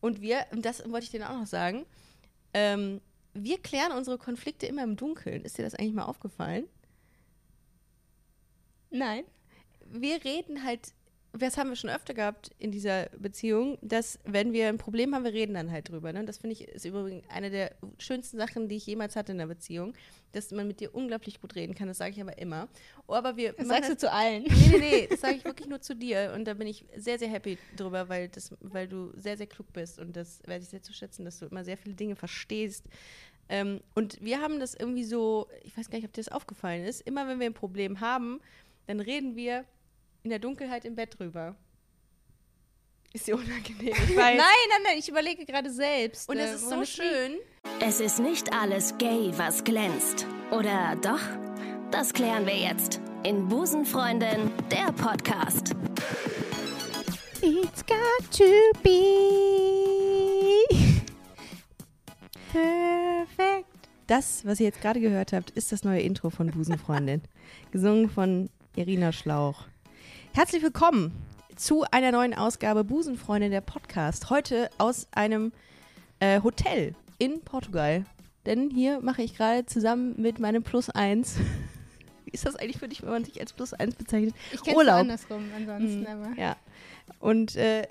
Und wir, das wollte ich dir auch noch sagen, ähm, wir klären unsere Konflikte immer im Dunkeln. Ist dir das eigentlich mal aufgefallen? Nein. Wir reden halt, das haben wir schon öfter gehabt in dieser Beziehung, dass wenn wir ein Problem haben, wir reden dann halt drüber. Ne? Das finde ich ist übrigens eine der schönsten Sachen, die ich jemals hatte in der Beziehung, dass man mit dir unglaublich gut reden kann. Das sage ich aber immer. Oh, aber wir Das sagst du zu allen. Nee, nee, nee, das sage ich wirklich nur zu dir. Und da bin ich sehr, sehr happy drüber, weil, das, weil du sehr, sehr klug bist. Und das werde ich sehr zu schätzen, dass du immer sehr viele Dinge verstehst. Ähm, und wir haben das irgendwie so, ich weiß gar nicht, ob dir das aufgefallen ist, immer wenn wir ein Problem haben, dann reden wir in der Dunkelheit im Bett drüber. Ist dir unangenehm? Ich Nein, nein, nein, ich überlege gerade selbst. Und es äh, ist so schön. Es ist nicht alles gay, was glänzt. Oder doch? Das klären wir jetzt in Busenfreundin, der Podcast. It's got to be perfect. Das, was ihr jetzt gerade gehört habt, ist das neue Intro von Busenfreundin. gesungen von Irina Schlauch. Herzlich willkommen zu einer neuen Ausgabe Busenfreundin der Podcast. Heute aus einem äh, Hotel in Portugal. Denn hier mache ich gerade zusammen mit meinem Plus 1. Wie ist das eigentlich für dich, wenn man sich als Plus 1 bezeichnet? Ich kenne es Urlaub. andersrum ansonsten, aber. Ja. Und äh,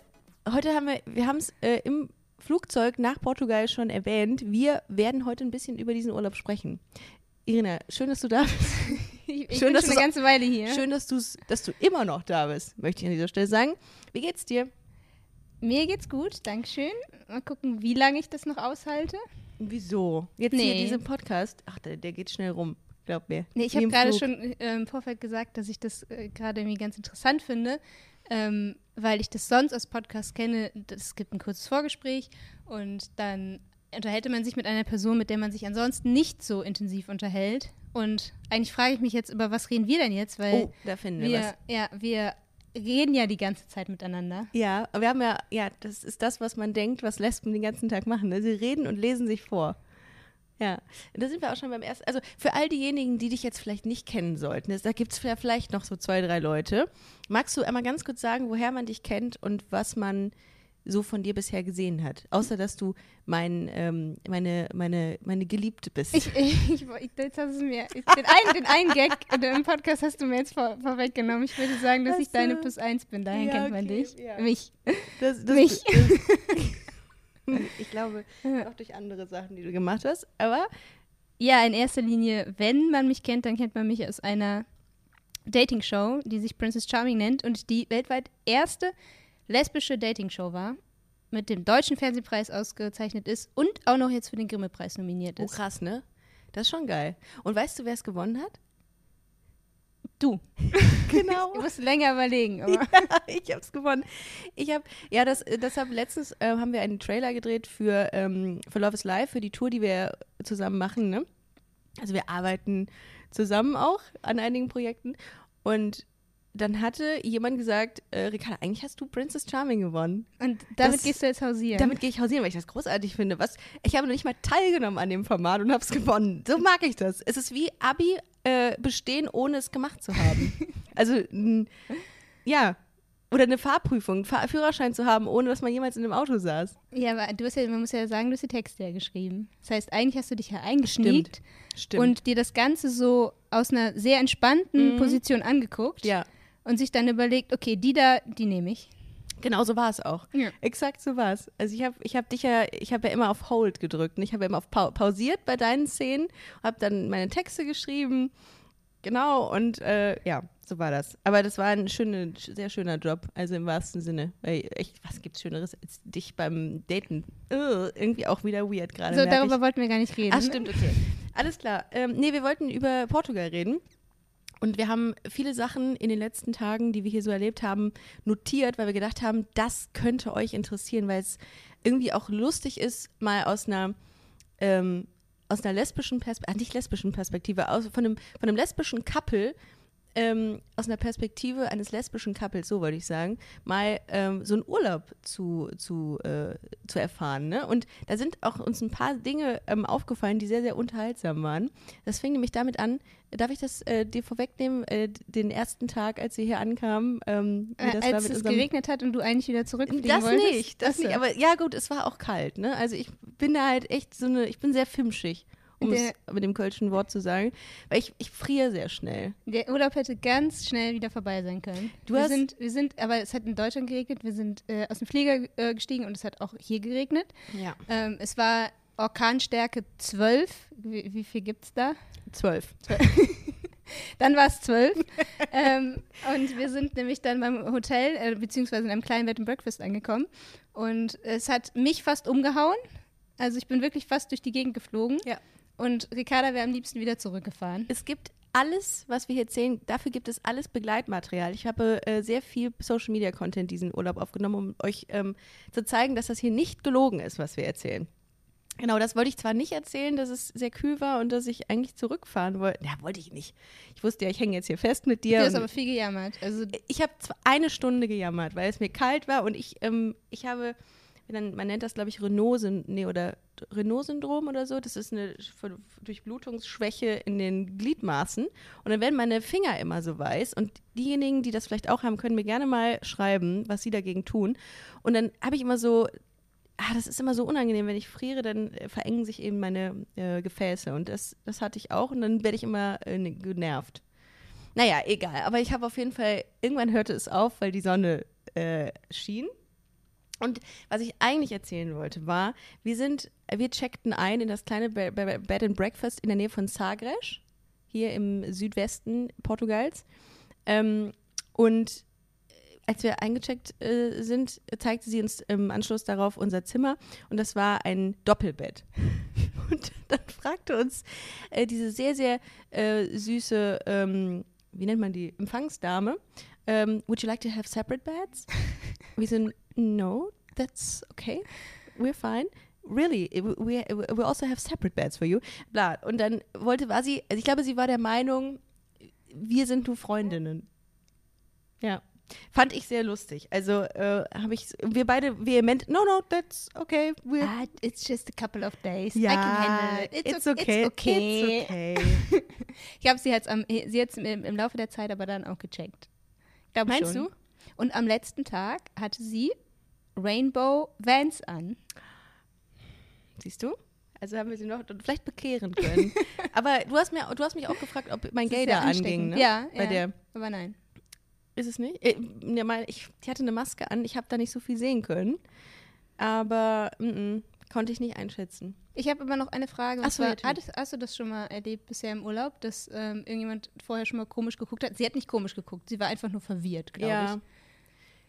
heute haben wir, wir haben es äh, im Flugzeug nach Portugal schon erwähnt. Wir werden heute ein bisschen über diesen Urlaub sprechen. Irina, schön, dass du da bist. Ich, ich Schön, bin dass schon eine ganze Weile hier. Schön, dass, du's, dass du immer noch da bist, möchte ich an dieser Stelle sagen. Wie geht's dir? Mir geht's gut, Dankeschön. Mal gucken, wie lange ich das noch aushalte. Wieso? Jetzt Nee. hier diesen Podcast. Ach, der, der geht schnell rum, glaub mir. Nee, ich habe gerade schon äh, im Vorfeld gesagt, dass ich das äh, gerade irgendwie ganz interessant finde, ähm, weil ich das sonst als Podcast kenne. Es gibt ein kurzes Vorgespräch und dann unterhält man sich mit einer Person, mit der man sich ansonsten nicht so intensiv unterhält. Und eigentlich frage ich mich jetzt, über was reden wir denn jetzt? Weil Oh, da finden wir, was. wir, ja, wir reden ja die ganze Zeit miteinander. Ja, aber wir haben ja, ja, das ist das, was man denkt, was Lesben den ganzen Tag machen. Ne? Sie reden und lesen sich vor. Ja, da sind wir auch schon beim ersten. Also für all diejenigen, die dich jetzt vielleicht nicht kennen sollten, da gibt es vielleicht noch so zwei, drei Leute. Magst du einmal ganz kurz sagen, woher man dich kennt und was man so von dir bisher gesehen hat? Außer, dass du mein, ähm, meine, meine, meine Geliebte bist. Ich, ich, ich, jetzt hast du mir, den einen, den einen Gag im Podcast hast du mir jetzt vor, vorweggenommen. Ich würde sagen, dass Ach ich deine. Plus eins bin. Daher Ja, kennt man okay, dich. ja. Mich. Das, das, Mich. Das, ich glaube, auch durch andere Sachen, die du gemacht hast. Aber Ja, in erster Linie, wenn man mich kennt, dann kennt man mich aus einer Dating-Show, die sich Princess Charming nennt und die weltweit erste lesbische Dating-Show war, mit dem Deutschen Fernsehpreis ausgezeichnet ist und auch noch jetzt für den Grimme-Preis nominiert Oh, ist. krass, ne? Das ist schon geil. Und weißt du, wer es gewonnen hat? Du. Genau. Du musst länger überlegen. Aber ich hab's gewonnen. Ich hab, ja, das, deshalb letztens äh, haben wir einen Trailer gedreht für, ähm, für Love is Life, für die Tour, die wir zusammen machen, ne? Also wir arbeiten zusammen auch an einigen Projekten. Und dann hatte jemand gesagt, äh, Ricarda, eigentlich hast du Princess Charming gewonnen. Und damit Das- gehst du jetzt hausieren. Damit gehe ich hausieren, weil ich das großartig finde. Was, ich habe noch nicht mal teilgenommen an dem Format und habe es gewonnen. So mag ich das. Es ist wie Abi äh, bestehen, ohne es gemacht zu haben. also, ja. Oder eine Fahrprüfung, Fahr Führerschein zu haben, ohne dass man jemals in einem Auto saß. Ja, aber du hast ja, man muss ja sagen, du hast die Texte ja geschrieben. Das heißt, eigentlich hast du dich ja eingeschniegt Stimmt. und dir das Ganze so aus einer sehr entspannten Mhm. Position angeguckt ja, und sich dann überlegt, okay, die da, die nehme ich. genau so war es auch. Ja. Exakt so war es. Also ich habe ich hab dich ja, ich habe ja immer auf Hold gedrückt. Und ich habe ja immer auf Pau pausiert bei deinen Szenen, habe dann meine Texte geschrieben. Genau, und äh, ja, so war das. Aber das war ein schöner, sehr schöner Job, also im wahrsten Sinne. Weil echt, was gibt's Schöneres als dich beim Daten? Ugh, irgendwie auch wieder weird gerade. So, merk ich. darüber wollten wir gar nicht reden. Ach, stimmt, okay. Alles klar. Ähm, nee, wir wollten über Portugal reden. Und wir haben viele Sachen in den letzten Tagen, die wir hier so erlebt haben, notiert, weil wir gedacht haben, das könnte euch interessieren, weil es irgendwie auch lustig ist, mal aus einer, ähm, aus einer lesbischen Perspektive, nicht lesbischen Perspektive, aus, von, einem, von einem lesbischen Couple ähm, aus einer Perspektive eines lesbischen Couples, so wollte ich sagen, mal ähm, so einen Urlaub zu, zu, äh, zu erfahren. Ne? Und da sind auch uns ein paar Dinge ähm, aufgefallen, die sehr, sehr unterhaltsam waren. Das fing nämlich damit an, darf ich das äh, dir vorwegnehmen, äh, den ersten Tag, als sie hier ankamen? Ähm, Äh, das als es geregnet hat und du eigentlich wieder zurückfliegen das wolltest? nicht, das Achso. nicht. Aber ja gut, es war auch kalt. Ne? Also ich bin da halt echt so eine, ich bin sehr fimschig, um es Der- mit dem kölschen Wort zu sagen, weil ich, ich friere sehr schnell. Der Urlaub hätte ganz schnell wieder vorbei sein können. Du wir hast- sind, wir sind, aber es hat in Deutschland geregnet. Wir sind äh, aus dem Flieger äh, gestiegen und es hat auch hier geregnet. Ja. Ähm, es war Orkanstärke 12. Wie, wie viel gibt es da? Zwölf. Dann war es 12. ähm, und wir sind nämlich dann beim Hotel, äh, beziehungsweise in einem kleinen Bed and Breakfast angekommen. Und es hat mich fast umgehauen. Also ich bin wirklich fast durch die Gegend geflogen. Ja. Und Ricarda wäre am liebsten wieder zurückgefahren. Es gibt alles, was wir hier erzählen, dafür gibt es alles Begleitmaterial. Ich habe äh, sehr viel Social Media Content diesen Urlaub aufgenommen, um euch ähm, zu zeigen, dass das hier nicht gelogen ist, was wir erzählen. Genau, das wollte ich zwar nicht erzählen, dass es sehr kühl war und dass ich eigentlich zurückfahren wollte. Ja, wollte ich nicht. Ich wusste ja, ich hänge jetzt hier fest mit dir. Du hast aber viel gejammert. Also ich habe zwar eine Stunde gejammert, weil es mir kalt war und ich, ähm, ich habe, man nennt das, glaube ich, Renault, nee, oder Renault-Syndrom oder so. Das ist eine Durchblutungsschwäche in den Gliedmaßen. Und dann werden meine Finger immer so weiß. Und diejenigen, die das vielleicht auch haben, können mir gerne mal schreiben, was sie dagegen tun. Und dann habe ich immer so, ah, das ist immer so unangenehm, wenn ich friere, dann äh, verengen sich eben meine äh, Gefäße. Und das, das hatte ich auch. Und dann werde ich immer äh, ne- genervt. Naja, egal. Aber ich habe auf jeden Fall, irgendwann hörte es auf, weil die Sonne äh, schien. Und was ich eigentlich erzählen wollte, war, wir sind, wir checkten ein in das kleine Be Be Bed and Breakfast in der Nähe von Sagres, hier im Südwesten Portugals. Ähm, und als wir eingecheckt äh, sind, zeigte sie uns im Anschluss darauf unser Zimmer und das war ein Doppelbett. Und dann fragte uns äh, diese sehr, sehr äh, süße, ähm, wie nennt man die, Empfangsdame, ähm, would you like to have separate beds? Wir sind, no, that's okay, we're fine. Really, we, we also have separate beds for you. Bla. Und dann wollte, war sie, also ich glaube, sie war der Meinung, wir sind nur Freundinnen. Ja. Fand ich sehr lustig. Also äh, habe ich, wir beide vehement, no, no, that's okay. We're, ah, it's just a couple of days. I ja, can handle it. it's, o- okay. It's okay. It's okay. Ich habe sie sie jetzt im, im Laufe der Zeit aber dann auch gecheckt. Glaub Meinst schon. du? Und am letzten Tag hatte sie Rainbow Vans an. Siehst du? Also haben wir sie noch vielleicht bekehren können. Aber du hast, mir, du hast mich auch gefragt, ob mein Gay sehr da anging. ansteckend. Ne? Ja, Bei ja. der. Aber nein. Ist es nicht? Äh, mein, ich, die hatte eine Maske an. Ich habe da nicht so viel sehen können. Aber mm, mm, konnte ich nicht einschätzen. Ich habe immer noch eine Frage. Und Ach so, zwar, hattest, hast du das schon mal erlebt bisher im Urlaub, dass ähm, irgendjemand vorher schon mal komisch geguckt hat? Sie hat nicht komisch geguckt, sie war einfach nur verwirrt, glaube ja. ich.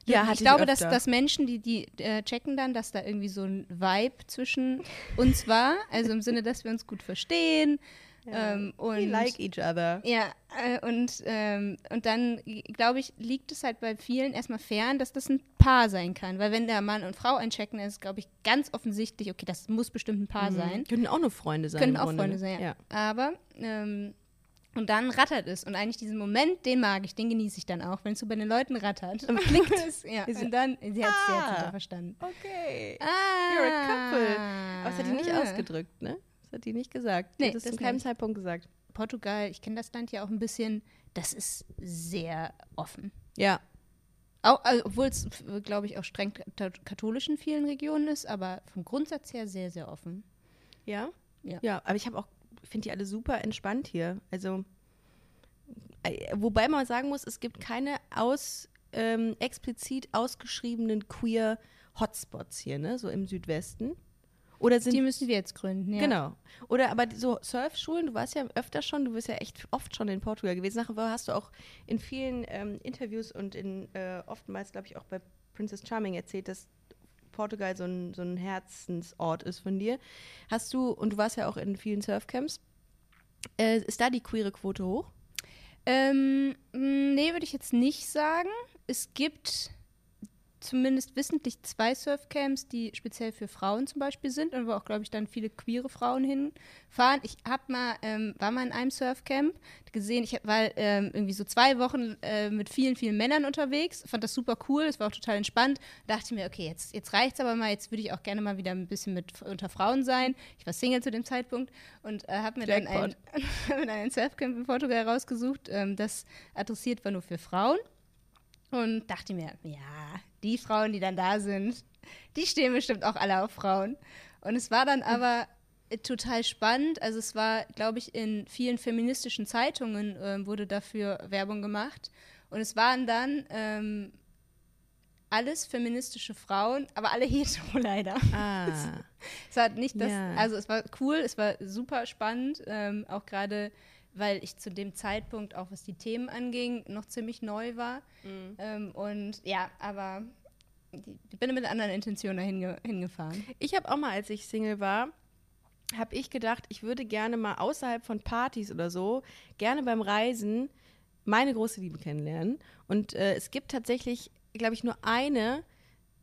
Ja, ich glaube, dass, dass Menschen, die, die äh, checken dann, dass da irgendwie so ein Vibe zwischen uns war. Also im Sinne, dass wir uns gut verstehen. Ähm, und We like each other. ja, äh, und, ähm, und dann, glaube ich, liegt es halt bei vielen erstmal fern, dass das ein Paar sein kann. Weil wenn da Mann und Frau einchecken, ist, glaube ich, ganz offensichtlich, okay, das muss bestimmt ein Paar sein. Könnten auch nur Freunde sein. Können auch Freunde ne? sein, ja. ja. Aber, ähm, und dann rattert es. Und eigentlich diesen Moment, den mag ich, den genieße ich dann auch, wenn es so bei den Leuten rattert. Und klickt es. Ja, Ist- und dann, sie hat es Ah. jetzt verstanden. Okay. Ah. You're a couple. Aber das hat die nicht ausgedrückt, ne? Das hat die nicht gesagt. Die Nee, hat das das zu keinem nicht. Zeitpunkt gesagt. Portugal, ich kenne das Land ja auch ein bisschen, das ist sehr offen. Ja. Auch, also, Obwohl es, glaube ich, auch streng kat- katholisch in vielen Regionen ist, aber vom Grundsatz her sehr, sehr offen. Ja? Ja. Ja, aber ich habe auch, finde die alle super entspannt hier. Also, äh, wobei man sagen muss, es gibt keine aus, ähm, explizit ausgeschriebenen queer Hotspots hier, ne? So im Südwesten. Oder sind Die müssen wir jetzt gründen, ja. Genau. Oder aber so Surfschulen, du warst ja öfter schon, du bist ja echt oft schon in Portugal gewesen. Nachher hast du auch in vielen ähm, Interviews und in äh, oftmals, glaube ich, auch bei Princess Charming erzählt, dass Portugal so ein, so ein Herzensort ist von dir. Hast du, und du warst ja auch in vielen Surfcamps, äh, ist da die queere Quote hoch? Ähm, nee, würde ich jetzt nicht sagen. Es gibt zumindest wissentlich zwei Surfcamps, die speziell für Frauen zum Beispiel sind und wo auch, glaube ich, dann viele queere Frauen hinfahren. Ich hab mal, ähm, war mal in einem Surfcamp gesehen, ich war ähm, irgendwie so zwei Wochen äh, mit vielen, vielen Männern unterwegs, fand das super cool, es war auch total entspannt. Dachte mir, okay, jetzt, jetzt reicht's aber mal, jetzt würde ich auch gerne mal wieder ein bisschen mit unter Frauen sein. Ich war Single zu dem Zeitpunkt und äh, habe mir dann ein, ein Surfcamp in Portugal rausgesucht, ähm, das adressiert war nur für Frauen. Und dachte mir, ja, die Frauen, die dann da sind, die stehen bestimmt auch alle auf Frauen. Und es war dann aber total spannend. Also es war, glaube ich, in vielen feministischen Zeitungen äh, wurde dafür Werbung gemacht. Und es waren dann ähm, alles feministische Frauen, aber alle hetero leider. Ah. es war nicht das, ja. also es war cool, es war super spannend, ähm, auch gerade weil ich zu dem Zeitpunkt, auch was die Themen anging, noch ziemlich neu war. Mhm. Ähm, und ja, aber ich bin mit anderen Intentionen dahin hingefahren. Ich habe auch mal, als ich Single war, habe ich gedacht, ich würde gerne mal außerhalb von Partys oder so, gerne beim Reisen meine große Liebe kennenlernen. Und äh, es gibt tatsächlich, glaube ich, nur eine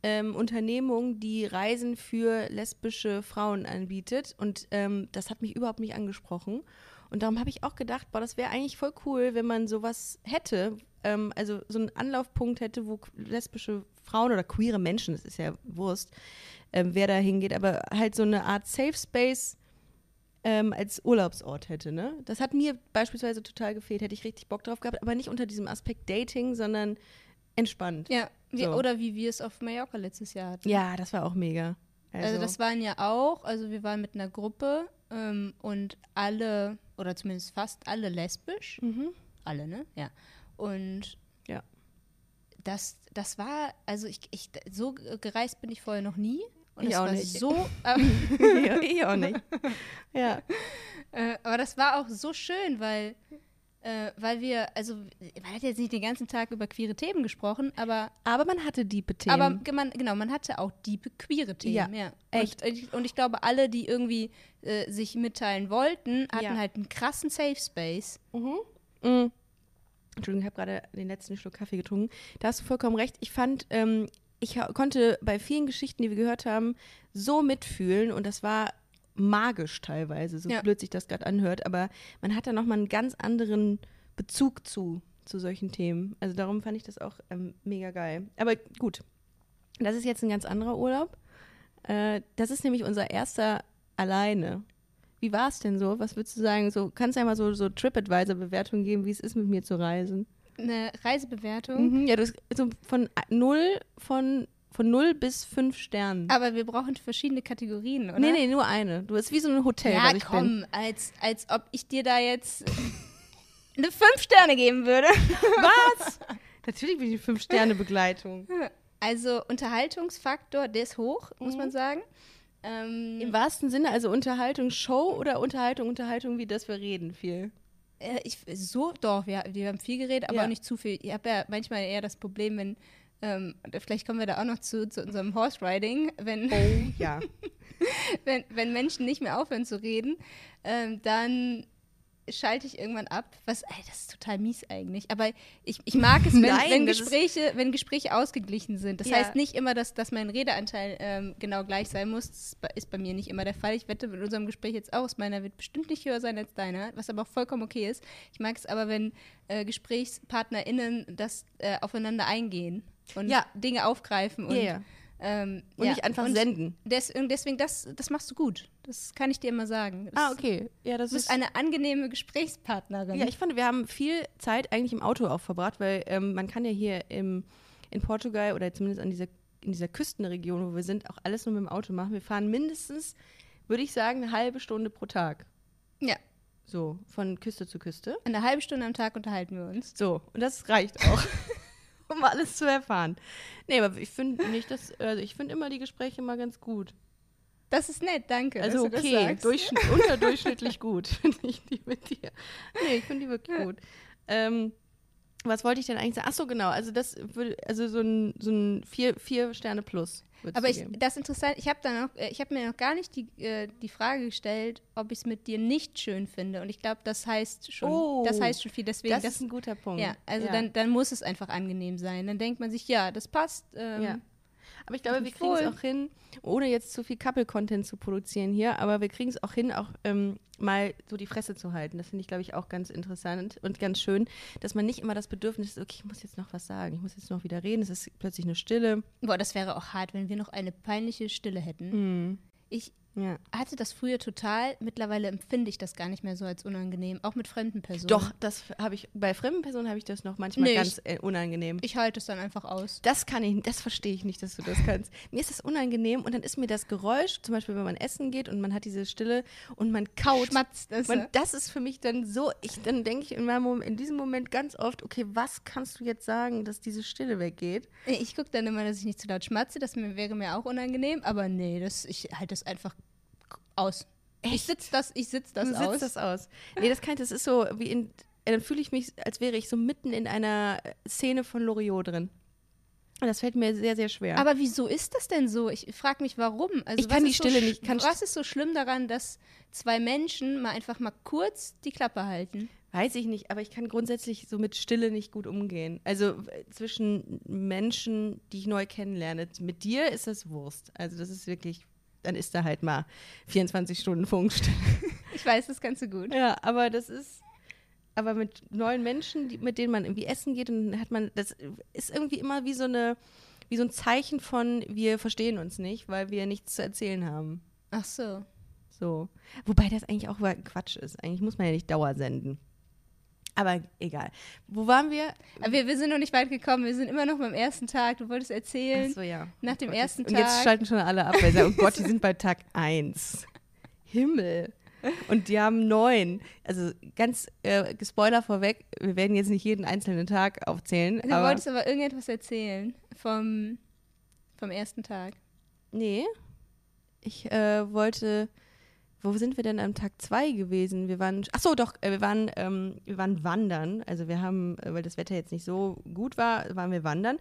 ähm, Unternehmung, die Reisen für lesbische Frauen anbietet. Und ähm, das hat mich überhaupt nicht angesprochen. Und darum habe ich auch gedacht, boah, das wäre eigentlich voll cool, wenn man sowas hätte, ähm, also so einen Anlaufpunkt hätte, wo lesbische Frauen oder queere Menschen, das ist ja Wurst, ähm, wer da hingeht, aber halt so eine Art Safe Space ähm, als Urlaubsort hätte, ne? Das hat mir beispielsweise total gefehlt, hätte ich richtig Bock drauf gehabt, aber nicht unter diesem Aspekt Dating, sondern entspannt. Ja, wie, so. oder wie wir es auf Mallorca letztes Jahr hatten. Ja, das war auch mega. Also, also das waren ja auch, also wir waren mit einer Gruppe ähm, und alle, oder zumindest fast alle lesbisch. Mhm. Alle, ne? Ja. Und ja. Das, das war, also ich, ich, so gereist bin ich vorher noch nie. Und ich auch nicht. So, äh, ich auch nicht. Ja. Äh, aber das war auch so schön, weil äh, weil wir, also man hat jetzt nicht den ganzen Tag über queere Themen gesprochen, aber aber man hatte diepe Themen. Aber man, genau, man hatte auch diepe queere Themen. Ja, ja. echt. Und, und, ich glaube, alle, die irgendwie äh, sich mitteilen wollten, hatten ja. halt einen krassen Safe Space. Mhm. Mhm. Entschuldigung, ich habe gerade den letzten Schluck Kaffee getrunken. Da hast du vollkommen recht. Ich fand, ähm, ich konnte bei vielen Geschichten, die wir gehört haben, so mitfühlen und das war magisch teilweise, so ja. blöd sich das gerade anhört, aber man hat da nochmal einen ganz anderen Bezug zu, zu solchen Themen. Also darum fand ich das auch ähm, mega geil. Aber gut, das ist jetzt ein ganz anderer Urlaub. Äh, das ist nämlich unser erster alleine. Wie war es denn so? Was würdest du sagen? So, kannst du einmal so, so TripAdvisor-Bewertungen geben, wie es ist, mit mir zu reisen? Eine Reisebewertung? Mhm, ja, du hast so von null von von 0 bis 5 Sternen. Aber wir brauchen verschiedene Kategorien, oder? Nee, nee, nur eine. Du bist wie so ein Hotel, ja, ich komm, bin. Als, als ob ich dir da jetzt eine 5 Sterne geben würde. Was? Natürlich bin ich eine 5 Sterne Begleitung. Also Unterhaltungsfaktor, der ist hoch, muss mhm. man sagen. Ähm, Im wahrsten Sinne, also Unterhaltung Show oder Unterhaltung, Unterhaltung, wie das wir reden, viel? Äh, ich, so, doch, wir, wir haben viel geredet, aber ja. auch nicht zu viel. Ich habe ja manchmal eher das Problem, wenn ähm, vielleicht kommen wir da auch noch zu, zu unserem Horse Riding, wenn, oh, ja. wenn, wenn Menschen nicht mehr aufhören zu reden, ähm, dann schalte ich irgendwann ab. Was, ey, das ist total mies eigentlich. Aber ich, ich mag es, wenn, Nein, wenn Gespräche, wenn Gespräche ausgeglichen sind. Das ja. heißt nicht immer, dass, dass mein Redeanteil ähm, genau gleich sein muss. Das ist bei mir nicht immer der Fall. Ich wette mit unserem Gespräch jetzt aus. Meiner wird bestimmt nicht höher sein als deiner, was aber auch vollkommen okay ist. Ich mag es aber, wenn äh, GesprächspartnerInnen das äh, aufeinander eingehen und ja. Dinge aufgreifen und, yeah. ähm, und ja. nicht einfach und senden. Des, deswegen, das, das machst du gut. Das kann ich dir immer sagen. Das, ah, okay. Ja, das du bist ist eine angenehme Gesprächspartnerin. Ja, ich fand, wir haben viel Zeit eigentlich im Auto auch verbracht, weil ähm, man kann ja hier im, in Portugal oder zumindest an dieser, in dieser Küstenregion, wo wir sind, auch alles nur mit dem Auto machen. Wir fahren mindestens, würde ich sagen, eine halbe Stunde pro Tag. Ja. So, von Küste zu Küste. Eine halbe Stunde am Tag unterhalten wir uns. So, und das reicht auch. um alles zu erfahren. Nee, aber ich finde nicht, dass, also ich finde immer die Gespräche mal ganz gut. Das ist nett, danke. Also okay, durchschnitt, unterdurchschnittlich gut, finde ich die mit dir. Nee, ich finde die wirklich gut. Ähm, Was wollte ich denn eigentlich sagen? Ach so, genau. Also das würde, also so ein, so ein vier, vier Sterne plus. Aber ich, das ist interessant, ich habe da noch, äh, ich habe mir noch gar nicht die, äh, die Frage gestellt, ob ich es mit dir nicht schön finde. Und ich glaube, das heißt schon, Oh, das heißt schon viel. Deswegen, das, das, ist ein guter Punkt. ja, also Dann, dann muss es einfach angenehm sein. Dann denkt man sich, ja, das passt. Ähm, Ja. Aber ich glaube, wir kriegen es auch hin, ohne jetzt zu viel Couple-Content zu produzieren hier, aber wir kriegen es auch hin, auch ähm, mal so die Fresse zu halten. Das finde ich, glaube ich, auch ganz interessant und ganz schön, dass man nicht immer das Bedürfnis hat, okay, ich muss jetzt noch was sagen, ich muss jetzt noch wieder reden, es ist plötzlich eine Stille. Boah, das wäre auch hart, wenn wir noch eine peinliche Stille hätten. Hm. Ich Ja. hatte das früher total. Mittlerweile empfinde ich das gar nicht mehr so als unangenehm, auch mit fremden Personen. Doch, das habe ich, bei fremden Personen habe ich das noch manchmal Nee, ganz äh, unangenehm. Ich halte es dann einfach aus. Das kann ich, das verstehe ich nicht, dass du das kannst. mir ist das unangenehm und dann ist mir das Geräusch, zum Beispiel, wenn man essen geht und man hat diese Stille und man kaut. Schmatzt es. Man, das ist für mich dann so, ich, dann denke ich in, meinem Moment, in diesem Moment ganz oft, okay, was kannst du jetzt sagen, dass diese Stille weggeht? Ich gucke dann immer, dass ich nicht zu laut schmatze. Das mir, wäre mir auch unangenehm. Aber nee, das, ich halte das einfach aus. Ich sitze das, ich sitz das du aus. sitzt das aus. Nee, das kann ich, das ist so wie in, dann fühle ich mich, als wäre ich so mitten in einer Szene von Loriot drin. Und das fällt mir sehr, sehr schwer. Aber wieso ist das denn so? Ich frage mich, warum. Also Ich kann die Stille so, nicht- kann- was ist so schlimm daran, dass zwei Menschen mal einfach mal kurz die Klappe halten? Weiß ich nicht, aber ich kann grundsätzlich so mit Stille nicht gut umgehen. Also zwischen Menschen, die ich neu kennenlerne. Mit dir ist das Wurst. Also das ist wirklich, dann ist da halt mal 24 Stunden Funkstille. Ich weiß, das kannst du gut. Ja, aber das ist, aber mit neuen Menschen, die, mit denen man irgendwie essen geht und dann hat man, das ist irgendwie immer wie so eine, wie so ein Zeichen von, wir verstehen uns nicht, weil wir nichts zu erzählen haben. Ach so. So. Wobei das eigentlich auch Quatsch ist. Eigentlich muss man ja nicht Dauer senden. Aber egal. Wo waren wir? Wir, wir sind noch nicht weit gekommen. Wir sind immer noch beim ersten Tag. Du wolltest erzählen. Achso, ja. Nach dem Gott, ersten jetzt, Und jetzt Tag. schalten schon alle ab, weil sie sagen, oh Gott, die sind bei Tag 1. Himmel. Und die haben neun. Also ganz äh, Spoiler vorweg, wir werden jetzt nicht jeden einzelnen Tag aufzählen. Du aber wolltest aber irgendetwas erzählen vom, vom ersten Tag. nee, ich äh, wollte. Wo sind wir denn am Tag 2 gewesen? Wir waren, ach so, doch, äh, wir waren, ähm, wir waren wandern. Also wir haben, äh, weil das Wetter jetzt nicht so gut war, waren wir wandern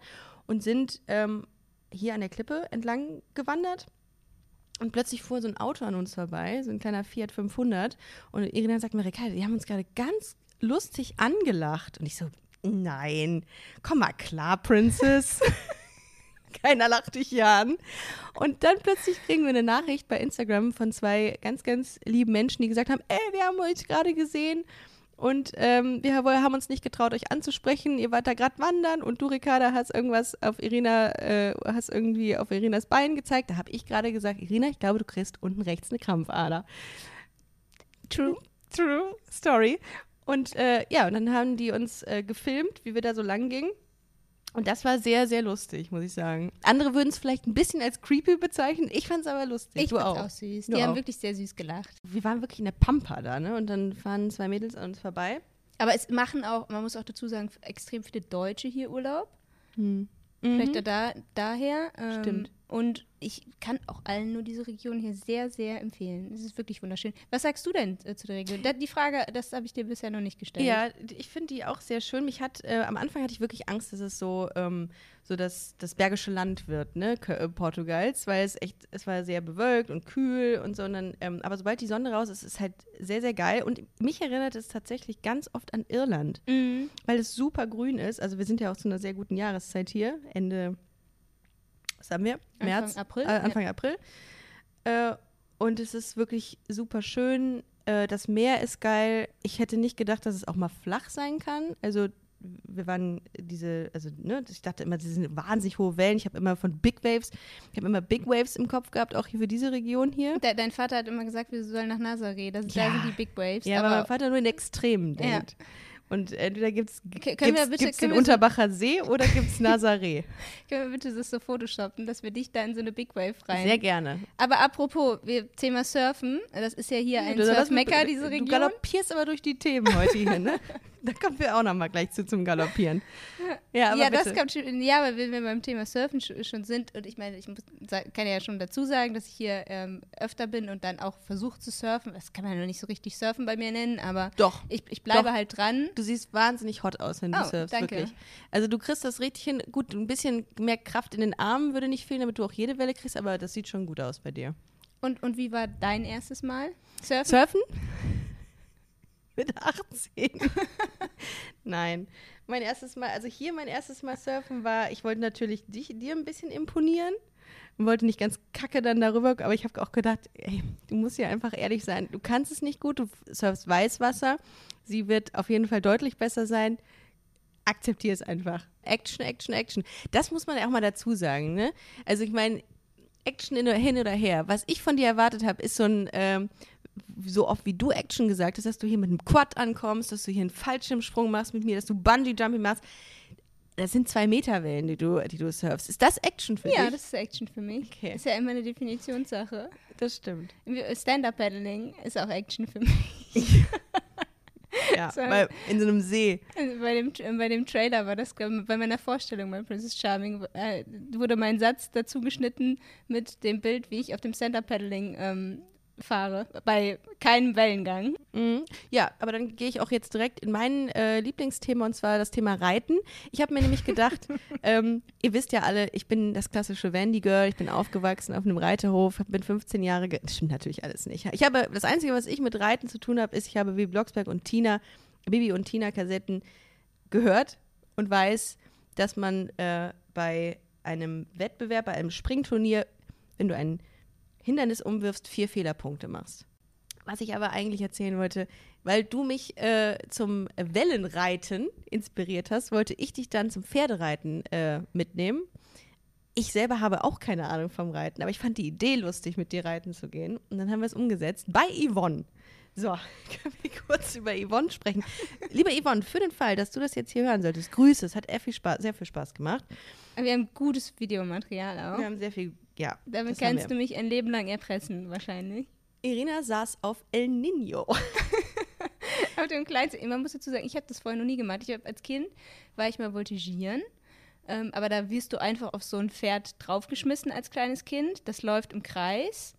und sind ähm, hier an der Klippe entlang gewandert. Und plötzlich fuhr so ein Auto an uns vorbei, so ein kleiner Fiat 500. Und Irina sagt mir, Ricardo, die haben uns gerade ganz lustig angelacht. Und ich so, nein, komm mal klar, Princess. Keiner lacht dich hier an. Und dann plötzlich kriegen wir eine Nachricht bei Instagram von zwei ganz, ganz lieben Menschen, die gesagt haben, ey, wir haben euch gerade gesehen und ähm, wir haben uns nicht getraut, euch anzusprechen. Ihr wart da gerade wandern und du, Ricarda, hast irgendwas auf Irina, äh, hast irgendwie auf Irinas Bein gezeigt. Da habe ich gerade gesagt, Irina, ich glaube, du kriegst unten rechts eine Krampfader. True, true story. Und äh, ja, und dann haben die uns äh, gefilmt, wie wir da so lang gingen. Und das war sehr, sehr lustig, muss ich sagen. Andere würden es vielleicht ein bisschen als creepy bezeichnen. Ich fand es aber lustig. Ich du fand's auch. süß. Du Die haben auch. wirklich sehr süß gelacht. Wir waren wirklich in der Pampa da, ne? Und dann fahren zwei Mädels an uns vorbei. Aber es machen auch, man muss auch dazu sagen, extrem viele Deutsche hier Urlaub. Mhm. Vielleicht da, daher. Ähm, Stimmt. Und ich kann auch allen nur diese Region hier sehr, sehr empfehlen. Es ist wirklich wunderschön. Was sagst du denn äh, zu der Region? Da, die Frage, das habe ich dir bisher noch nicht gestellt. Ja, ich finde die auch sehr schön. Mich hat, äh, am Anfang hatte ich wirklich Angst, dass es so, ähm, so das, das Bergische Land wird, ne, Kö- äh, Portugals, weil es echt, es war sehr bewölkt und kühl und so. Und dann, ähm, aber sobald die Sonne raus ist, ist es halt sehr, sehr geil. Und mich erinnert es tatsächlich ganz oft an Irland, Mhm. weil es super grün ist. Also wir sind ja auch zu einer sehr guten Jahreszeit hier, Ende, was haben wir? März, April, Äh, Anfang April. Äh, und es ist wirklich super schön. Äh, das Meer ist geil. Ich hätte nicht gedacht, dass es auch mal flach sein kann. Also wir waren diese, also ne, ich dachte immer, das sind wahnsinnig hohe Wellen. Ich habe immer von Big Waves, ich habe immer Big Waves im Kopf gehabt, auch hier für diese Region hier. De dein Vater hat immer gesagt, wir sollen nach Nazaré. Das, Ja. Da sind die Big Waves. Ja, aber aber mein Vater nur in Extremen Ja. Und entweder gibt es den Unterbacher See oder gibt es Nazaré. können wir bitte das so photoshoppen, dass wir dich da in so eine Big Wave rein. Sehr gerne. Aber apropos, wir, Thema Surfen, das ist ja hier ein Du- Surf-Mecker, diese Du Region. galoppierst aber durch die Themen heute hier, ne? Da kommen wir auch noch mal gleich zu zum Galoppieren. Ja, aber ja, bitte. das kommt schon. Ja, wenn wir beim Thema Surfen sch schon sind, und ich meine, ich muss, kann ja schon dazu sagen, dass ich hier ähm, öfter bin und dann auch versuche zu surfen. Das kann man ja noch nicht so richtig Surfen bei mir nennen, aber Doch. ich, ich bleibe Doch. halt dran. Du siehst wahnsinnig hot aus, wenn du Oh, surfst, danke. wirklich. Also du kriegst das richtig hin. Gut, ein bisschen mehr Kraft in den Armen würde nicht fehlen, damit du auch jede Welle kriegst, aber das sieht schon gut aus bei dir. Und, und wie war dein erstes Mal? Surfen? Surfen? Mit 18. Nein. Mein erstes Mal, also hier mein erstes Mal surfen war, ich wollte natürlich dich, dir ein bisschen imponieren und wollte nicht ganz kacke dann darüber, aber ich habe auch gedacht, ey, du musst ja einfach ehrlich sein. Du kannst es nicht gut, du surfst Weißwasser. Sie wird auf jeden Fall deutlich besser sein. Akzeptier es einfach. Action, Action, Action. Das muss man ja auch mal dazu sagen, ne? Also ich meine, Action hin oder, her. Was ich von dir erwartet habe, ist so ein, ähm, so oft wie du Action gesagt hast, dass du hier mit einem Quad ankommst, dass du hier einen Fallschirmsprung machst mit mir, dass du Bungee-Jumping machst. Das sind zwei Meter Wellen, die du, die du surfst. Ist das Action für Ja, dich? das ist Action für mich. Okay. Ist ja immer eine Definitionssache. das stimmt. Stand-Up-Paddling ist auch Action für mich. Ja, So. weil in so einem See. Also bei, dem, bei dem Trailer war das, bei meiner Vorstellung bei Princess Charming, äh, wurde mein Satz dazu geschnitten mit dem Bild, wie ich auf dem Stand-Up-Paddling ähm, fahre. Bei keinem Wellengang. Mhm. Ja, aber dann gehe ich auch jetzt direkt in mein äh, Lieblingsthema und zwar das Thema Reiten. Ich habe mir nämlich gedacht, ähm, ihr wisst ja alle, ich bin das klassische Vandy Girl, ich bin aufgewachsen auf einem Reiterhof, bin 15 Jahre, das stimmt natürlich alles nicht. Ich habe, das Einzige, was ich mit Reiten zu tun habe, ist, ich habe Bibi Blocksberg und Tina, Bibi und Tina Kassetten gehört und weiß, dass man äh, bei einem Wettbewerb, bei einem Springturnier, wenn du ein Hindernis umwirfst, vier Fehlerpunkte machst. Was ich aber eigentlich erzählen wollte, weil du mich äh, zum Wellenreiten inspiriert hast, wollte ich dich dann zum Pferdereiten äh, mitnehmen. Ich selber habe auch keine Ahnung vom Reiten, aber ich fand die Idee lustig, mit dir reiten zu gehen. Und dann haben wir es umgesetzt bei Yvonne. So, können wir kurz über Yvonne sprechen. Liebe Yvonne, für den Fall, dass du das jetzt hier hören solltest, Grüße, es hat sehr viel Spaß, sehr viel Spaß gemacht. Wir haben gutes Videomaterial auch. Wir haben sehr viel, ja. Damit das kannst du mich ein Leben lang erpressen, wahrscheinlich. Irina saß auf El Nino. Auf dem kleinsten, man muss dazu sagen, ich habe das vorher noch nie gemacht. Ich habe als Kind, war ich mal voltigieren. Ähm, aber da wirst du einfach auf so ein Pferd draufgeschmissen als kleines Kind. Das läuft im Kreis.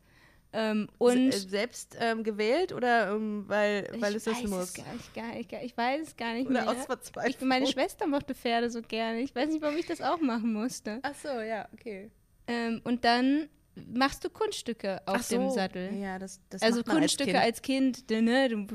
Ähm, und äh, selbst ähm, gewählt oder ähm, weil, weil es weiß muss? gar nicht, gar nicht, gar, ich weiß es gar nicht Oder mehr. aus Verzweiflung? Ich, meine Schwester mochte Pferde so gerne. Ich weiß nicht, warum ich das auch machen musste. Ach so, ja, okay. Ähm, und dann machst du Kunststücke auf Ach so. dem Sattel. Ja, das, das also Kunststücke als Kind. als Kind, ne, du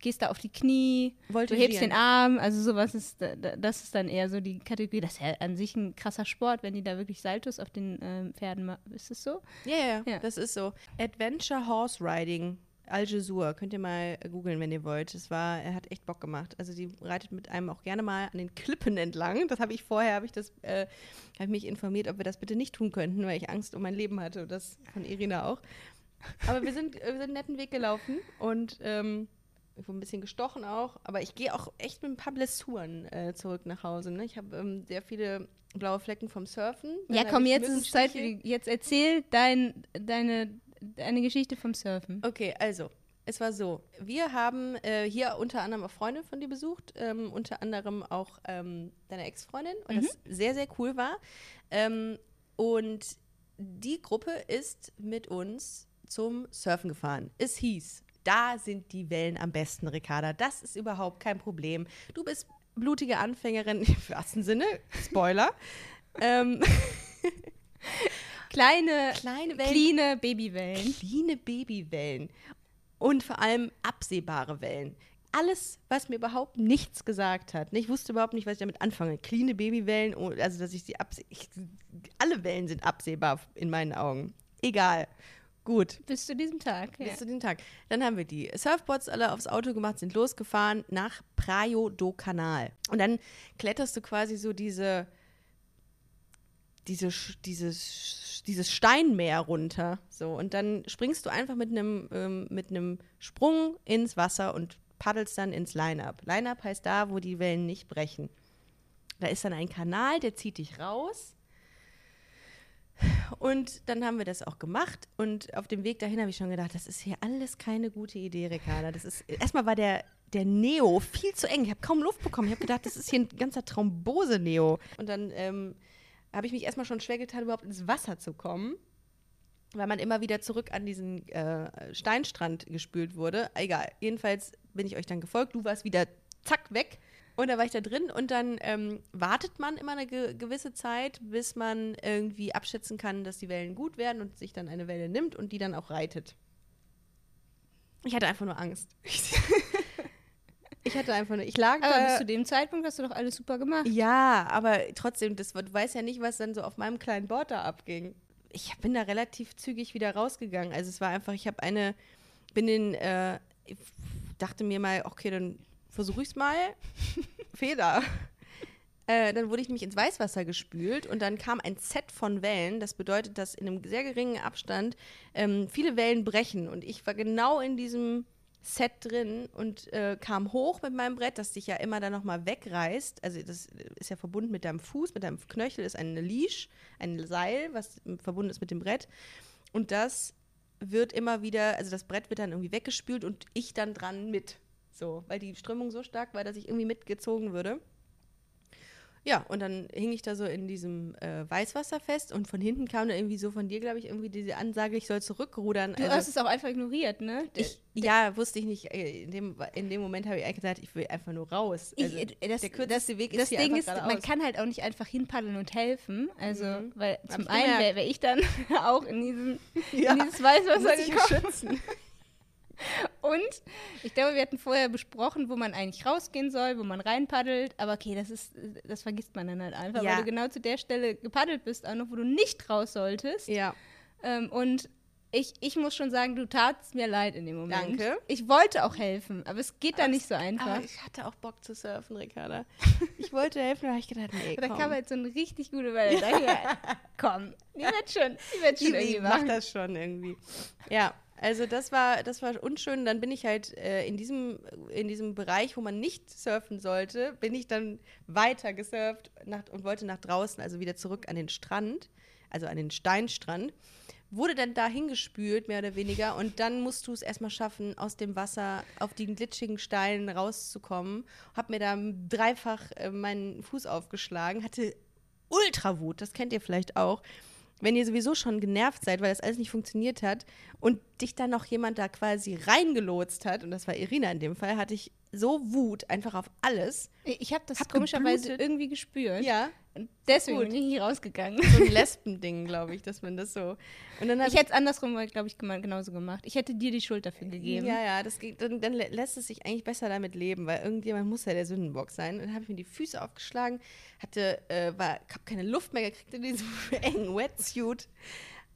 gehst da auf die Knie, du Voltigieren. hebst den Arm, also sowas ist, da- da- das ist dann eher so die Kategorie. Das ist ja an sich ein krasser Sport, wenn die da wirklich Saltos auf den ähm, Pferden machen. Ist das so? Ja, ja, Ja. das ist so. Adventure Horse Riding. Al Jesur, könnt ihr mal äh, googeln, wenn ihr wollt. Es war, er hat echt Bock gemacht. Also die reitet mit einem auch gerne mal an den Klippen entlang. Das habe ich vorher, habe ich das, äh, habe ich mich informiert, ob wir das bitte nicht tun könnten, weil ich Angst um mein Leben hatte und das von Irina auch. Aber wir sind, äh, wir sind einen netten Weg gelaufen und ähm, ich wurde ein bisschen gestochen auch. Aber ich gehe auch echt mit ein paar Blessuren äh, zurück nach Hause. Ne? Ich habe ähm, sehr viele blaue Flecken vom Surfen. Ja, komm, jetzt ist es Zeit. Jetzt erzähl dein, deine, deine Geschichte vom Surfen. Okay, also, es war so. Wir haben äh, hier unter anderem auch Freunde von dir besucht, ähm, unter anderem auch ähm, deine Ex-Freundin, und das sehr, sehr cool war. Ähm, und die Gruppe ist mit uns zum Surfen gefahren. Es hieß, da sind die Wellen am besten, Ricarda. Das ist überhaupt kein Problem. Du bist blutige Anfängerin im wahrsten Sinne. Spoiler. ähm, Kleine, Kleine Wellen. cleane Babywellen. Kleine Babywellen und vor allem absehbare Wellen. Alles, was mir überhaupt nichts gesagt hat. Ich wusste überhaupt nicht, was ich damit anfange. Kleine Babywellen, oh, also dass ich sie absehe. Alle Wellen sind absehbar in meinen Augen. Egal. Gut. Bis zu diesem Tag. Ja. Bis zu dem Tag. Dann haben wir die Surfboards alle aufs Auto gemacht, sind losgefahren nach Praio do Canal. Und dann kletterst du quasi so diese, diese, dieses, dieses Steinmeer runter. So, und dann springst du einfach mit einem ähm, Sprung ins Wasser und paddelst dann ins Line-Up. Line-Up heißt da, wo die Wellen nicht brechen. Da ist dann ein Kanal, der zieht dich raus. Und dann haben wir das auch gemacht. Und auf dem Weg dahin habe ich schon gedacht, das ist hier alles keine gute Idee, Ricarda. Das ist, erstmal war der, der Neo viel zu eng. Ich habe kaum Luft bekommen. Ich habe gedacht, das ist hier ein ganzer Thrombose-Neo. Und dann ähm, habe ich mich erstmal schon schwer getan, überhaupt ins Wasser zu kommen, weil man immer wieder zurück an diesen äh, Steinstrand gespült wurde. Egal, jedenfalls bin ich euch dann gefolgt. Du warst wieder zack weg. Und da war ich da drin und dann ähm, wartet man immer eine ge gewisse Zeit, bis man irgendwie abschätzen kann, dass die Wellen gut werden und sich dann eine Welle nimmt und die dann auch reitet. Ich hatte einfach nur Angst. ich hatte einfach nur, ich lag Aber da. bis zu dem Zeitpunkt hast du doch alles super gemacht. Ja, aber trotzdem, das, du weißt ja nicht, was dann so auf meinem kleinen Board da abging. Ich bin da relativ zügig wieder rausgegangen. Also es war einfach, ich habe eine, bin in, äh, ich dachte mir mal, okay, dann versuche ich es mal. Fehler. Äh, dann wurde ich nämlich ins Weißwasser gespült und dann kam ein Set von Wellen. Das bedeutet, dass in einem sehr geringen Abstand ähm, viele Wellen brechen. Und ich war genau in diesem Set drin und äh, kam hoch mit meinem Brett, das dich ja immer dann nochmal wegreißt. Also das ist ja verbunden mit deinem Fuß, mit deinem Knöchel ist eine Leash, ein Seil, was verbunden ist mit dem Brett. Und das wird immer wieder, also das Brett wird dann irgendwie weggespült und ich dann dran mit. So, weil die Strömung so stark war, dass ich irgendwie mitgezogen würde. Ja, und dann hing ich da so in diesem äh, Weißwasser fest und von hinten kam dann irgendwie so von dir, glaube ich, irgendwie diese Ansage, ich soll zurückrudern. Du hast es auch einfach ignoriert, ne? ich, ja, wusste ich nicht. äh, In dem, in dem Moment habe ich eigentlich gesagt, ich will einfach nur raus. Also, Ich, äh, das, der kürzeste das, Weg ist das hier Ding ist, man geradeaus. kann halt auch nicht einfach hinpaddeln und helfen. Also, Mhm. weil zum einen wäre wär ich dann auch in, diesem, Ja, in dieses Weißwasser muss ich gekommen. Und ich glaube, wir hatten vorher besprochen, wo man eigentlich rausgehen soll, wo man reinpaddelt. Aber okay, das ist, das vergisst man dann halt einfach, Ja. weil du genau zu der Stelle gepaddelt bist, auch noch, wo du nicht raus solltest. Ja, Ähm, und ich, ich muss schon sagen, du tatst mir leid in dem Moment. Danke. Ich wollte auch helfen, aber es geht da Aber nicht so einfach. aber ich hatte auch Bock zu surfen, Ricarda. Ich wollte helfen, aber ich gedacht, nee, Da komm. kam halt so eine richtig gute Welle. Da dachte ich, komm, die wird schon, die wird schon Die, irgendwie die macht machen. das schon irgendwie. Ja, also das war, das war unschön. Dann bin ich halt äh, in, diesem, in diesem Bereich, wo man nicht surfen sollte, bin ich dann weiter gesurft nach, und wollte nach draußen, also wieder zurück an den Strand, also an den Steinstrand. Wurde dann da hingespült, mehr oder weniger. Und dann musst du es erstmal schaffen, aus dem Wasser auf die glitschigen Steinen rauszukommen. Hab mir da dreifach äh, meinen Fuß aufgeschlagen, hatte Ultrawut, das kennt ihr vielleicht auch. Wenn ihr sowieso schon genervt seid, weil das alles nicht funktioniert hat und dich dann noch jemand da quasi reingelotst hat, und das war Irina in dem Fall, hatte ich so Wut einfach auf alles. Ich habe das Hab komischerweise geblutet. irgendwie gespürt. Ja, Und deswegen gut. bin ich nicht rausgegangen. so ein Lesbending, glaube ich, dass man das so. Und dann Ich hätte es andersrum, glaube ich, genauso gemacht. Ich hätte dir die Schuld dafür gegeben. Ja, ja, das geht, dann, dann lä- lässt es sich eigentlich besser damit leben, weil irgendjemand muss ja der Sündenbock sein. Und dann habe ich mir die Füße aufgeschlagen, hatte, äh, war, habe keine Luft mehr gekriegt in diesem engen Wetsuit.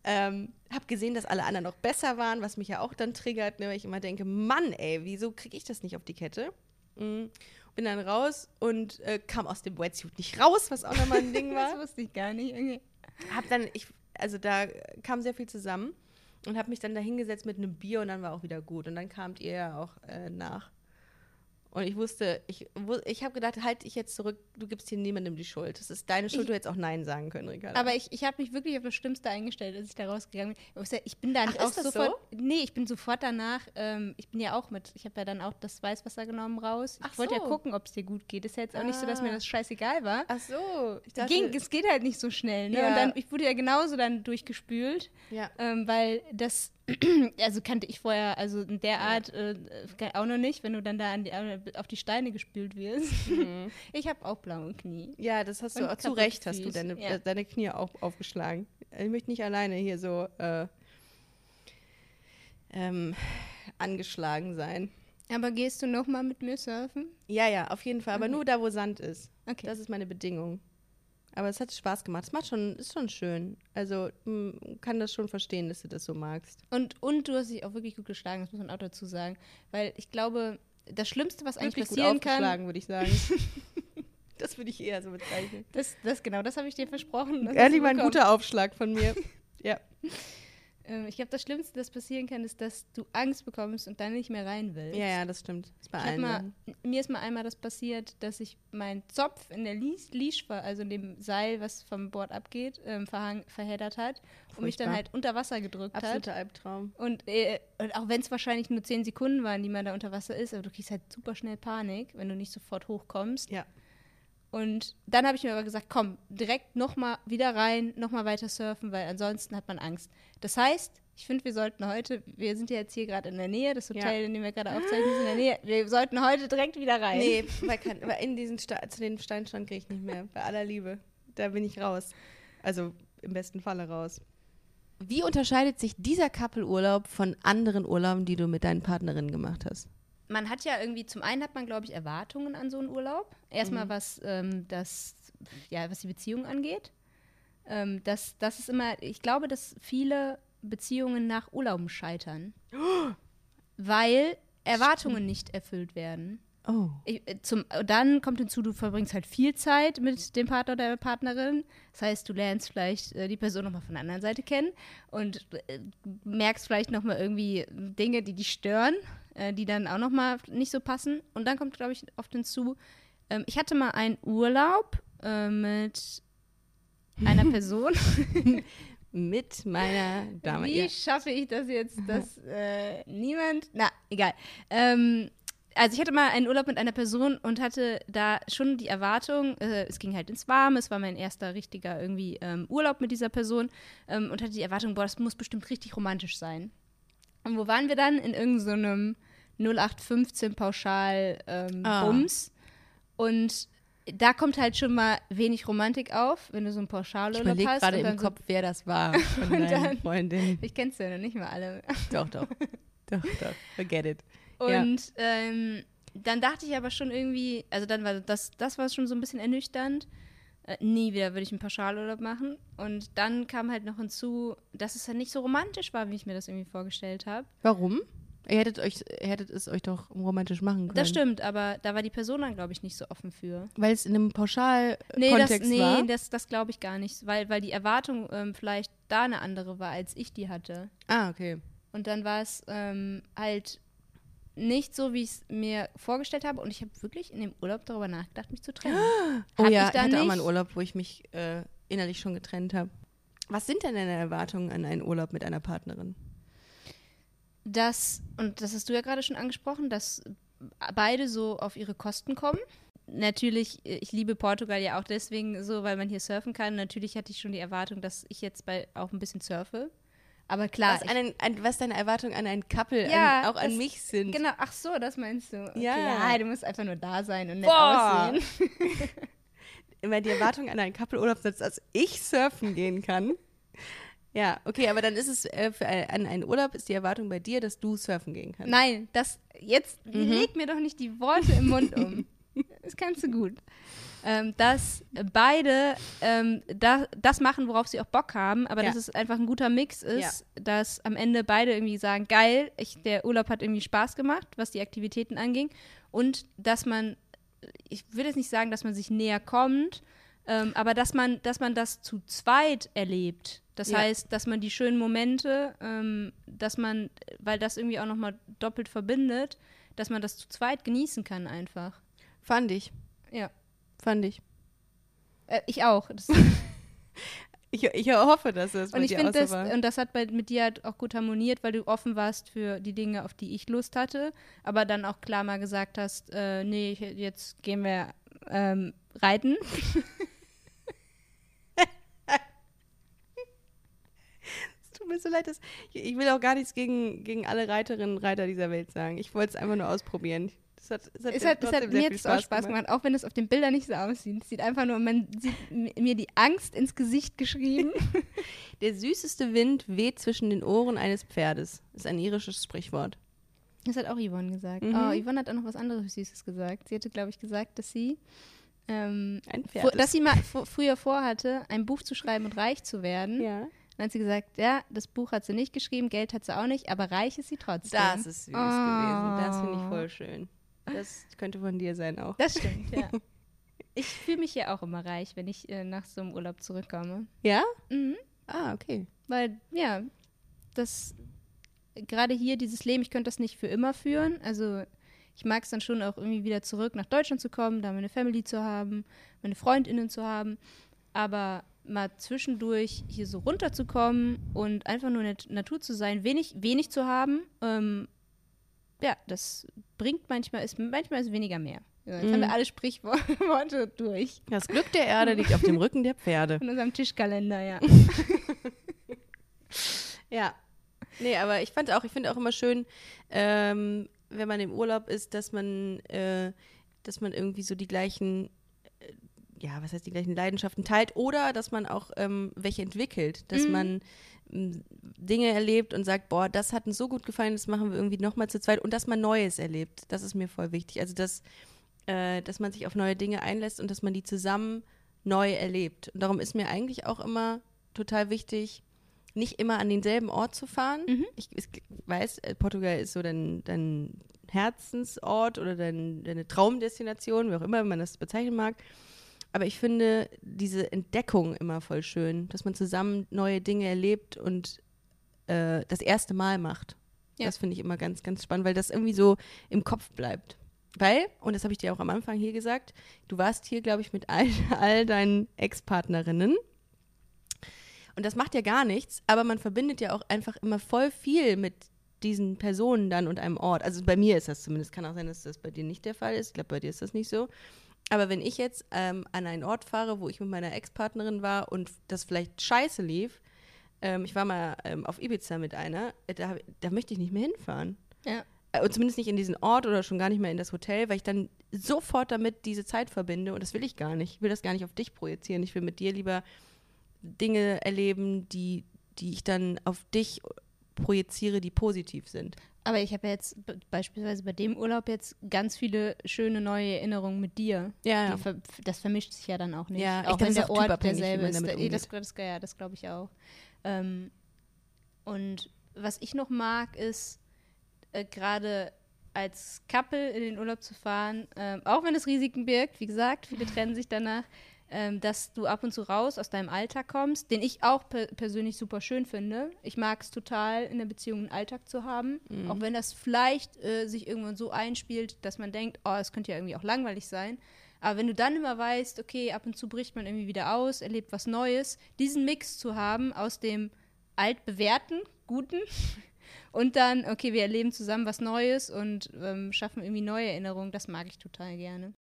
Ähm, habe gesehen, dass alle anderen noch besser waren, was mich ja auch dann triggert, ne, weil ich immer denke, Mann, ey, wieso kriege ich das nicht auf die Kette? Mm. Bin dann raus und äh, kam aus dem Wetsuit nicht raus, was auch nochmal ein Ding war Das wusste ich gar nicht. Okay. hab dann, ich, also da kam sehr viel zusammen und habe mich dann da hingesetzt mit einem Bier und dann war auch wieder gut. Und dann kamt ihr ja auch äh, nach. Und ich wusste, ich, ich habe gedacht, halt dich jetzt zurück, du gibst hier niemandem die Schuld. Das ist deine Schuld, Ich- du hättest auch Nein sagen können, Ricarda. Aber ich, ich habe mich wirklich auf das Schlimmste eingestellt, als ich da rausgegangen bin. Ich Ich bin dann Ach, auch sofort. Nee, ich bin sofort danach. Ähm, ich bin ja auch mit. Ich habe ja dann auch das Weißwasser genommen raus. Ach ich wollte ja so. gucken, ob es dir gut geht. Ist ja jetzt auch nicht so, dass mir Ah. das scheißegal war. Ach so, ich dachte, Ging, es geht halt nicht so schnell. Ne? Ja. Und dann, ich wurde ja genauso dann durchgespült, ja. ähm, weil das, also kannte ich vorher, also in der Art äh, auch noch nicht, wenn du dann da die, auf die Steine gespült wirst. Ich habe auch blaue Knie. ja, das hast du Und auch zu Recht, hast du deine, ja. deine Knie auch aufgeschlagen. Ich möchte nicht alleine hier so äh, ähm, angeschlagen sein. Aber gehst du noch mal mit mir surfen? Ja, ja, auf jeden Fall, aber Okay. nur da, wo Sand ist. Okay. Das ist meine Bedingung. Aber es hat Spaß gemacht. Es macht schon, ist schon schön. Also kann das schon verstehen, dass du das so magst. Und, und du hast dich auch wirklich gut geschlagen, das muss man auch dazu sagen. Weil ich glaube, das Schlimmste, was eigentlich Wirklich gut passieren kann, aufgeschlagen, würde ich sagen. das würde ich eher so bezeichnen. das, das genau, das habe ich dir versprochen. das Ehrlich mal ein guter Aufschlag von mir. ja. Ähm, ich glaube, das Schlimmste, das passieren kann, ist, dass du Angst bekommst und dann nicht mehr rein willst. Ja, ja, das stimmt. Das ist bei allen mal, mir ist mal einmal das passiert, dass ich meinen Zopf in der Leash, also in dem Seil, was vom Bord abgeht, ähm, verheddert hat und mich dann Furchtbar. halt unter Wasser gedrückt hat. Absoluter Albtraum. Und, äh, und auch wenn es wahrscheinlich nur 10 Sekunden waren, die man da unter Wasser ist, aber du kriegst halt super schnell Panik, wenn du nicht sofort hochkommst. Ja. Und dann habe ich mir aber gesagt, komm, direkt nochmal wieder rein, nochmal weiter surfen, weil ansonsten hat man Angst. Das heißt, ich finde, wir sollten heute, wir sind ja jetzt hier gerade in der Nähe, das Hotel, Ja. in dem wir gerade aufzeichnen, ist in der Nähe. Wir sollten heute direkt wieder rein. Nee, weil, kann, weil in diesen Sta zu den Steinstrand gehe ich nicht mehr. Bei aller Liebe. Da bin ich raus. Also im besten Falle raus. Wie unterscheidet sich dieser Couple-Urlaub von anderen Urlauben, die du mit deinen Partnerinnen gemacht hast? Man hat ja irgendwie, zum einen hat man, glaube ich, Erwartungen an so einen Urlaub. Erstmal, was ähm, das, ja, was die Beziehung angeht. Ähm, das, das ist immer, ich glaube, dass viele Beziehungen nach Urlauben scheitern. weil Erwartungen nicht erfüllt werden. Oh. Ich, äh, zum, dann kommt hinzu, du verbringst halt viel Zeit mit dem Partner oder der Partnerin. Das heißt, du lernst vielleicht äh, die Person nochmal von der anderen Seite kennen und äh, merkst vielleicht nochmal irgendwie Dinge, die dich stören, äh, die dann auch nochmal nicht so passen. Und dann kommt, glaube ich, oft hinzu, ähm, ich hatte mal einen Urlaub äh, mit einer Person. Mit meiner Dame. Wie Ja. schaffe ich das jetzt, dass äh, niemand. Na, egal. Ähm, also ich hatte mal einen Urlaub mit einer Person und hatte da schon die Erwartung, äh, es ging halt ins Warme, es war mein erster richtiger irgendwie ähm, Urlaub mit dieser Person ähm, und hatte die Erwartung, boah, das muss bestimmt richtig romantisch sein. Und wo waren wir dann? In irgendeinem 0815 Pauschal ähm, Ah. Bums. Und da kommt halt schon mal wenig Romantik auf, wenn du so Ich Pauschalurlaub überlege hast. gerade und im dann so Kopf, wer das war von deinen Freundinnen. ich kenn's ja noch nicht mal alle. Doch, doch. doch, doch. Forget it. Ja. Und ähm, dann dachte ich aber schon irgendwie, also dann war das, das war schon so ein bisschen ernüchternd. Äh, nie wieder würde ich einen Pauschalurlaub machen. Und dann kam halt noch hinzu, dass es ja nicht so romantisch war, wie ich mir das irgendwie vorgestellt habe. Warum? Ihr hättet, euch, ihr hättet es euch doch romantisch machen können. Das stimmt, aber da war die Person dann, glaube ich, nicht so offen für. Weil es in einem Nee, das, Pauschal-Kontext nee, war. das, das glaube ich gar nicht, weil, weil die Erwartung ähm, vielleicht da eine andere war, als ich die hatte. Ah, okay. Und dann war es ähm, halt nicht so, wie ich es mir vorgestellt habe. Und ich habe wirklich in dem Urlaub darüber nachgedacht, mich zu trennen. Oh Hab ja, ich ich hatte auch mal einen Urlaub, wo ich mich äh, innerlich schon getrennt habe. Was sind denn deine Erwartungen an einen Urlaub mit einer Partnerin? dass, und das hast du ja gerade schon angesprochen, dass beide so auf ihre Kosten kommen. Natürlich, äh, ich liebe Portugal ja auch deswegen so, weil man hier surfen kann. Natürlich hatte ich schon die Erwartung, dass ich jetzt bei auch ein bisschen surfe. Aber klar, Was, einen, ein, was deine Erwartungen an ein Couple, Ja, an, auch an das- mich sind? genau, ach so, das meinst du. Okay, Ja. ja, du musst einfach nur da sein und nett Boah. aussehen. Immer die Erwartung an einen Couple-Urlaub setzt, dass ich surfen gehen kann. Ja, okay, aber dann ist es äh, für ein, an einen Urlaub ist die Erwartung bei dir, dass du surfen gehen kannst. Nein, das jetzt Mhm. leg mir doch nicht die Worte im Mund um. Das kannst du gut. Ähm, dass beide ähm, da, das machen, worauf sie auch Bock haben, aber Ja. dass es einfach ein guter Mix ist, dass am Ende beide irgendwie sagen, geil, ich, der Urlaub hat irgendwie Spaß gemacht, was die Aktivitäten anging und dass man, ich würde jetzt nicht sagen, dass man sich näher kommt, ähm, aber dass man, dass man das zu zweit erlebt. Das Ja. heißt, dass man die schönen Momente, ähm, dass man, weil das irgendwie auch nochmal doppelt verbindet, dass man das zu zweit genießen kann einfach. Fand ich, Ja. fand ich. Äh, ich auch. Das, Ich, ich hoffe, dass es bei und ich dir das, war. und das hat bei, mit dir halt auch gut harmoniert, weil du offen warst für die Dinge, auf die ich Lust hatte, aber dann auch klar mal gesagt hast, äh, nee, jetzt gehen wir ähm, reiten. Es tut mir so leid, dass ich, ich will auch gar nichts gegen, gegen alle Reiterinnen und Reiter dieser Welt sagen. Ich wollte es einfach nur ausprobieren. Das hat, es hat, Es hat, es hat mir jetzt auch Spaß gemacht, auch wenn es auf den Bildern nicht so aussieht. Es sieht einfach nur, man sieht mir die Angst ins Gesicht geschrieben. Der süßeste Wind weht zwischen den Ohren eines Pferdes. Ist ein irisches Sprichwort. Das hat auch Yvonne gesagt. Mhm. Oh, Yvonne hat auch noch was anderes Süßes gesagt. Sie hatte, glaube ich, gesagt, dass sie, ähm, Ein Pferd. dass sie mal früher vorhatte, ein Buch zu schreiben und reich zu werden. ja. Dann hat sie gesagt, ja, das Buch hat sie nicht geschrieben, Geld hat sie auch nicht, aber reich ist sie trotzdem. Das ist süß gewesen. Das finde ich Oh. voll schön. Das könnte von dir sein auch. Das stimmt, ja. Ich fühle mich ja auch immer reich, wenn ich äh, nach so einem Urlaub zurückkomme. Ja? Mhm. Ah, okay. Weil, ja, dass gerade hier dieses Leben, ich könnte das nicht für immer führen. Also ich mag es dann schon auch irgendwie wieder zurück nach Deutschland zu kommen, da meine Family zu haben, meine Freundinnen zu haben. Aber mal zwischendurch hier so runterzukommen und einfach nur in der Natur zu sein, wenig, wenig zu haben, ähm, ja, das bringt manchmal, ist, manchmal ist weniger mehr. Ja, jetzt mm. haben wir alle Sprichworte durch. Das Glück der Erde liegt auf dem Rücken der Pferde. In unserem Tischkalender, ja. ja. Nee, aber ich fand auch, ich finde auch immer schön, ähm, wenn man im Urlaub ist, dass man, äh, dass man irgendwie so die gleichen ja, was heißt die gleichen Leidenschaften teilt oder dass man auch ähm, welche entwickelt, dass mhm. man ähm, Dinge erlebt und sagt, boah, das hat uns so gut gefallen, das machen wir irgendwie nochmal zu zweit und dass man Neues erlebt. Das ist mir voll wichtig. Also, dass, äh, dass man sich auf neue Dinge einlässt und dass man die zusammen neu erlebt. Und darum ist mir eigentlich auch immer total wichtig, nicht immer an denselben Ort zu fahren. Mhm. Ich, ich, weiß, äh, Portugal ist so dein, dein Herzensort oder dein, deine Traumdestination, wie auch immer man das bezeichnen mag. Aber ich finde diese Entdeckung immer voll schön, dass man zusammen neue Dinge erlebt und äh, das erste Mal macht. Ja. Das finde ich immer ganz, ganz spannend, weil das irgendwie so im Kopf bleibt. Weil, und das habe ich dir auch am Anfang hier gesagt, du warst hier, glaube ich, mit all, all deinen Ex-Partnerinnen. Und das macht ja gar nichts, aber man verbindet ja auch einfach immer voll viel mit diesen Personen dann und einem Ort. Also bei mir ist das zumindest, kann auch sein, dass das bei dir nicht der Fall ist. Ich glaube, bei dir ist das nicht so. Aber wenn ich jetzt ähm, an einen Ort fahre, wo ich mit meiner Ex-Partnerin war und das vielleicht scheiße lief, ähm, ich war mal ähm, auf Ibiza mit einer, äh, da, da, möchte ich nicht mehr hinfahren. Ja. Äh, und zumindest nicht in diesen Ort oder schon gar nicht mehr in das Hotel, weil ich dann sofort damit diese Zeit verbinde und das will ich gar nicht. Ich will das gar nicht auf dich projizieren. Ich will mit dir lieber Dinge erleben, die, die ich dann auf dich projiziere, die positiv sind. Aber ich habe jetzt beispielsweise bei dem Urlaub jetzt ganz viele schöne neue Erinnerungen mit dir. Ja. Ver das vermischt sich ja dann auch nicht. Ja, auch wenn der Ort derselbe ist. Das, das, ja, das glaube ich auch. Ähm, und was ich noch mag, ist äh, gerade als Couple in den Urlaub zu fahren, äh, auch wenn es Risiken birgt, wie gesagt, viele trennen sich danach, ähm, dass du ab und zu raus aus deinem Alltag kommst, den ich auch per persönlich super schön finde. Ich mag es total, in der Beziehung einen Alltag zu haben, mhm. auch wenn das vielleicht äh, sich irgendwann so einspielt, dass man denkt, oh, es könnte ja irgendwie auch langweilig sein. Aber wenn du dann immer weißt, okay, ab und zu bricht man irgendwie wieder aus, erlebt was Neues, diesen Mix zu haben aus dem altbewährten, guten und dann, okay, wir erleben zusammen was Neues und ähm, schaffen irgendwie neue Erinnerungen, das mag ich total gerne.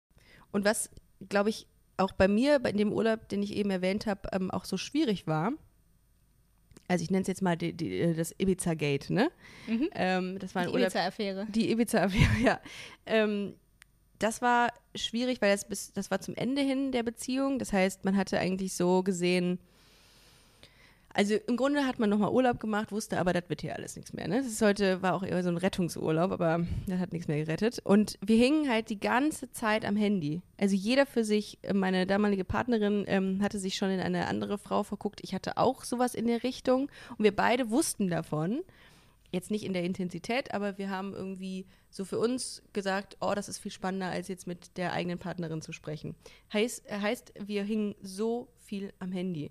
Und was, glaube ich, auch bei mir, bei dem Urlaub, den ich eben erwähnt habe, ähm, auch so schwierig war. Also ich nenne es jetzt mal die, die, äh, das Ibiza-Gate, ne? Mhm. Ähm, das war die Ibiza-Affäre. Die Ibiza-Affäre, ja. Ähm, das war schwierig, weil das, bis, das war zum Ende hin der Beziehung. Das heißt, man hatte eigentlich so gesehen, also im Grunde hat man nochmal Urlaub gemacht, wusste aber, das wird hier alles nichts mehr. Ne? Das ist heute, war auch eher so ein Rettungsurlaub, aber das hat nichts mehr gerettet. Und wir hingen halt die ganze Zeit am Handy. Also jeder für sich. Meine damalige Partnerin ähm, hatte sich schon in eine andere Frau verguckt. Ich hatte auch sowas in der Richtung. Und wir beide wussten davon. Jetzt nicht in der Intensität, aber wir haben irgendwie so für uns gesagt, oh, das ist viel spannender, als jetzt mit der eigenen Partnerin zu sprechen. Heißt, heißt wir hingen so viel am Handy.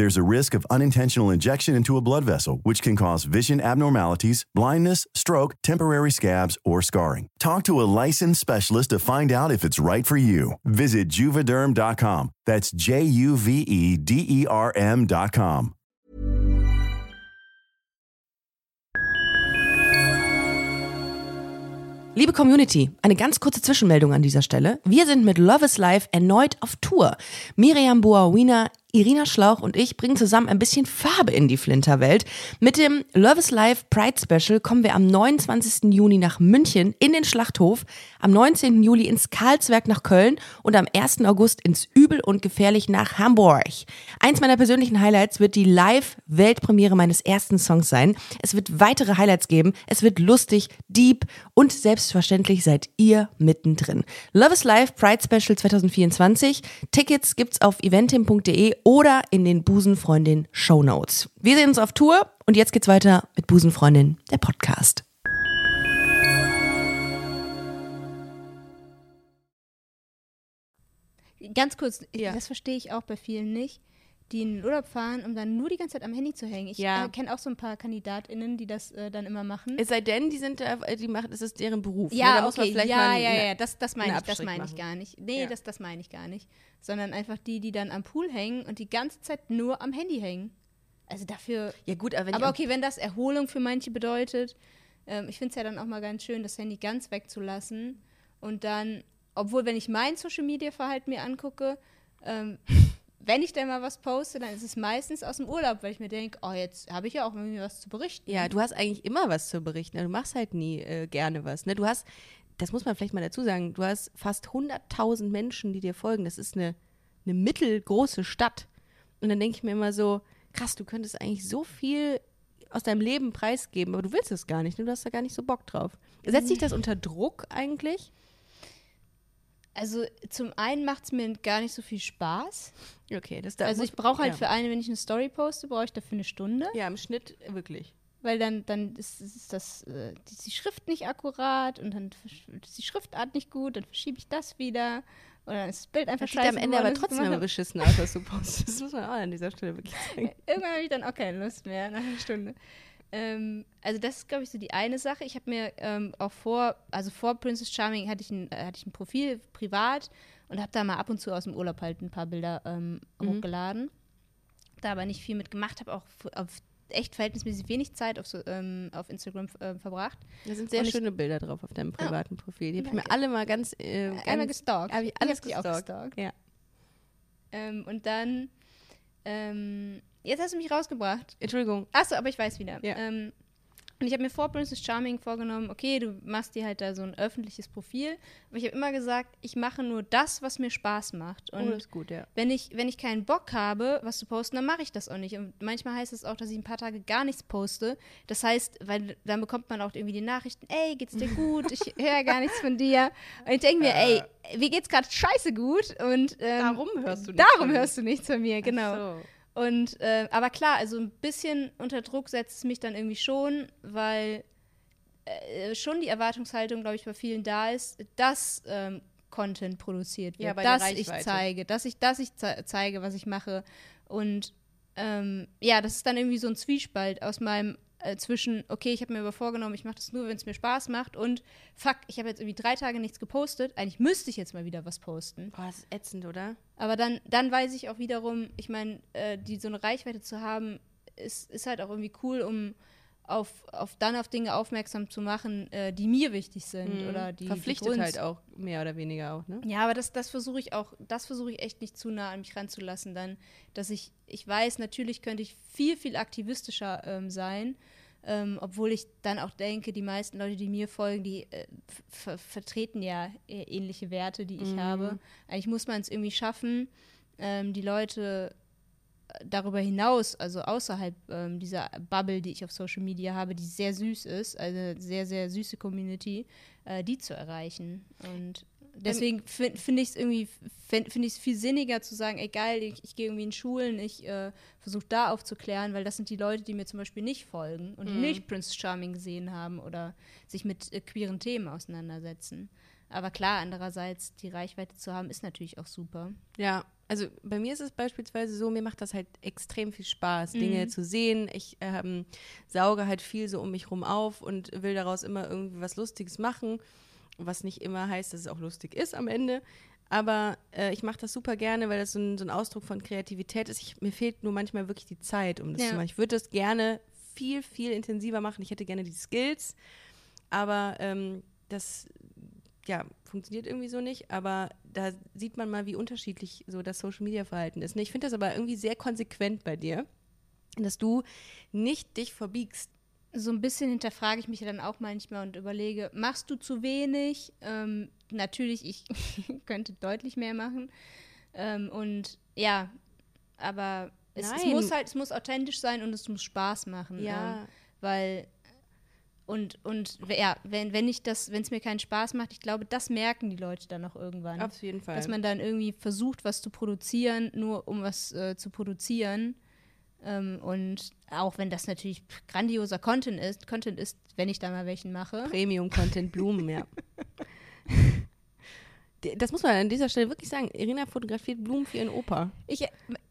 There's a risk of unintentional injection into a blood vessel, which can cause vision abnormalities, blindness, stroke, temporary scabs, or scarring. Talk to a licensed specialist to find out if it's right for you. Visit juvederm.com. That's J U V E D E R M.com. Liebe Community, eine ganz kurze Zwischenmeldung an dieser Stelle. Wir sind mit Love is Life erneut auf Tour. Miriam Boawina Irina Schlauch und ich bringen zusammen ein bisschen Farbe in die Flinterwelt. Mit dem Love is Life Pride Special kommen wir am 29. Juni nach München in den Schlachthof, am 19. Juli ins Karlswerk nach Köln und am 1. August ins Übel und Gefährlich nach Hamburg. Eins meiner persönlichen Highlights wird die Live-Weltpremiere meines ersten Songs sein. Es wird weitere Highlights geben. Es wird lustig, deep und selbstverständlich seid ihr mittendrin. Love is Life Pride Special 2024. Tickets gibt's auf eventim.de oder in den Busenfreundin Show Notes. Wir sehen uns auf Tour und jetzt geht's weiter mit Busenfreundin, der Podcast. Ganz kurz, Ja. das verstehe ich auch bei vielen nicht, die in den Urlaub fahren, um dann nur die ganze Zeit am Handy zu hängen. Ich Ja. äh, kenne auch so ein paar KandidatInnen, die das äh, dann immer machen. Es sei denn, die sind, äh, die machen, es ist deren Beruf. ne? ja, man okay, ja, mal ja, ja, das, das meine einen ich, das meine ich gar nicht. Nee, Ja. das, das meine ich gar nicht. Sondern einfach die, die dann am Pool hängen und die ganze Zeit nur am Handy hängen. Also dafür, Ja gut, aber wenn aber okay, wenn das Erholung für manche bedeutet, ähm, ich finde es ja dann auch mal ganz schön, das Handy ganz wegzulassen und dann, obwohl wenn ich mein Social Media Verhalten mir angucke, ähm, wenn ich dann mal was poste, dann ist es meistens aus dem Urlaub, weil ich mir denke, oh, jetzt habe ich ja auch irgendwie was zu berichten. Ja, du hast eigentlich immer was zu berichten. Du machst halt nie äh, gerne was. Ne? Du hast, das muss man vielleicht mal dazu sagen, du hast fast 100.000 Menschen, die dir folgen. Das ist eine, eine mittelgroße Stadt. Und dann denke ich mir immer so, krass, du könntest eigentlich so viel aus deinem Leben preisgeben, aber du willst es gar nicht. Ne? Du hast da gar nicht so Bock drauf. Setzt dich das unter Druck eigentlich? Also zum einen macht es mir gar nicht so viel Spaß. Okay, das da Also ich brauche halt ja. für eine, wenn ich eine Story poste, brauche ich dafür eine Stunde. Ja, im Schnitt wirklich. Weil dann, dann ist, ist das, äh, die, Schrift nicht akkurat und dann ist die Schriftart nicht gut, dann verschiebe ich das wieder und dann ist das Bild einfach Das sieht scheiße. am Ende aber trotzdem immer beschissen aus, was du postest. Das muss man auch an dieser Stelle wirklich sagen. Irgendwann habe ich dann auch keine Lust mehr nach einer Stunde. Ähm, also das ist, glaube ich, so die eine Sache. Ich habe mir ähm, auch vor, also vor Princess Charming hatte ich ein, äh, hatte ich ein Profil privat und habe da mal ab und zu aus dem Urlaub halt ein paar Bilder ähm, hochgeladen. Da aber nicht viel mit gemacht, habe auch auf echt verhältnismäßig wenig Zeit auf, so, ähm, auf Instagram äh, verbracht. Da sind sehr Und ich- schöne Bilder drauf auf deinem privaten Profil. Die habe ich mir alle mal ganz, äh, Einmal ganz gestalkt. Hab ich Ich alles hab die auch gestalkt. gestalkt. Ja. Ähm, und dann, ähm, jetzt hast du mich rausgebracht. Entschuldigung. Achso, aber ich weiß wieder. Ja. Ähm, und ich habe mir vor Princess Charming vorgenommen, okay, du machst dir halt da so ein öffentliches Profil. Aber ich habe immer gesagt, ich mache nur das, was mir Spaß macht. Oh, Und das ist gut, ja. wenn ich, wenn ich keinen Bock habe, was zu posten, dann mache ich das auch nicht. Und manchmal heißt es auch, dass ich ein paar Tage gar nichts poste. Das heißt, weil dann bekommt man auch irgendwie die Nachrichten, ey, geht's dir gut? Ich höre gar nichts von dir. Und ich denke mir, ey, mir geht's gerade scheiße gut. Und ähm, Darum hörst du nichts darum von mir. hörst du nichts von mir, genau. So. Und äh, aber klar, also ein bisschen unter Druck setzt es mich dann irgendwie schon, weil äh, schon die Erwartungshaltung, glaube ich, bei vielen da ist, dass ähm, Content produziert wird, Ja, dass ich zeige, dass ich, dass ich ze zeige, was ich mache. Und ähm, ja, das ist dann irgendwie so ein Zwiespalt aus meinem äh, zwischen, okay, ich habe mir aber vorgenommen, ich mache das nur, wenn es mir Spaß macht und fuck, ich habe jetzt irgendwie drei Tage nichts gepostet. Eigentlich müsste ich jetzt mal wieder was posten. Boah, das ist ätzend, oder? Aber dann, dann weiß ich auch wiederum, ich meine, äh, die so eine Reichweite zu haben, ist, ist halt auch irgendwie cool, um auf, auf dann auf Dinge aufmerksam zu machen, äh, die mir wichtig sind oder die Mhm. Verpflichtet die halt auch, mehr oder weniger auch, ne? Ja, aber das, das versuche ich auch, das versuche ich echt nicht zu nah an mich ranzulassen, dann, dass ich, ich weiß, natürlich könnte ich viel, viel aktivistischer ähm, sein, ähm, obwohl ich dann auch denke, die meisten Leute, die mir folgen, die äh, ver vertreten ja äh, ähnliche Werte, die ich habe. Eigentlich muss man es irgendwie schaffen, ähm, die Leute darüber hinaus, also außerhalb ähm, dieser Bubble, die ich auf Social Media habe, die sehr süß ist, also eine sehr, sehr süße Community, äh, die zu erreichen. Und deswegen fin- finde ich es irgendwie, finde find ich es viel sinniger zu sagen, ey geil, ich, ich gehe irgendwie in Schulen, ich äh, versuche da aufzuklären, weil das sind die Leute, die mir zum Beispiel nicht folgen und die nicht Prince Charming gesehen haben oder sich mit äh, queeren Themen auseinandersetzen. Aber klar, andererseits die Reichweite zu haben, ist natürlich auch super. Ja, also bei mir ist es beispielsweise so, mir macht das halt extrem viel Spaß, Dinge zu sehen. Ich ähm, sauge halt viel so um mich rum auf und will daraus immer irgendwie was Lustiges machen, was nicht immer heißt, dass es auch lustig ist am Ende. Aber äh, ich mache das super gerne, weil das so ein, so ein Ausdruck von Kreativität ist. Ich, mir fehlt nur manchmal wirklich die Zeit, um das Ja. zu machen. Ich würde das gerne viel, viel intensiver machen. Ich hätte gerne die Skills, aber ähm, das ja, funktioniert irgendwie so nicht, aber da sieht man mal, wie unterschiedlich so das Social Media Verhalten ist. Ich finde das aber irgendwie sehr konsequent bei dir, dass du nicht dich verbiegst. So ein bisschen hinterfrage ich mich dann auch manchmal und überlege, machst du zu wenig? Ähm, natürlich, ich könnte deutlich mehr machen. Ähm, und ja, aber es, es, muss halt, es muss authentisch sein und es muss Spaß machen. Ja. Ähm, weil und, und ja, wenn, wenn ich das, wenn es mir keinen Spaß macht, ich glaube, das merken die Leute dann auch irgendwann. Auf jeden Fall. Dass man dann irgendwie versucht, was zu produzieren, nur um was äh, zu produzieren. Ähm, und auch wenn das natürlich grandioser Content ist, Content ist, wenn ich da mal welchen mache. Premium-Content Blumen, ja. Das muss man an dieser Stelle wirklich sagen. Irina fotografiert Blumen für ihren Opa. Ich,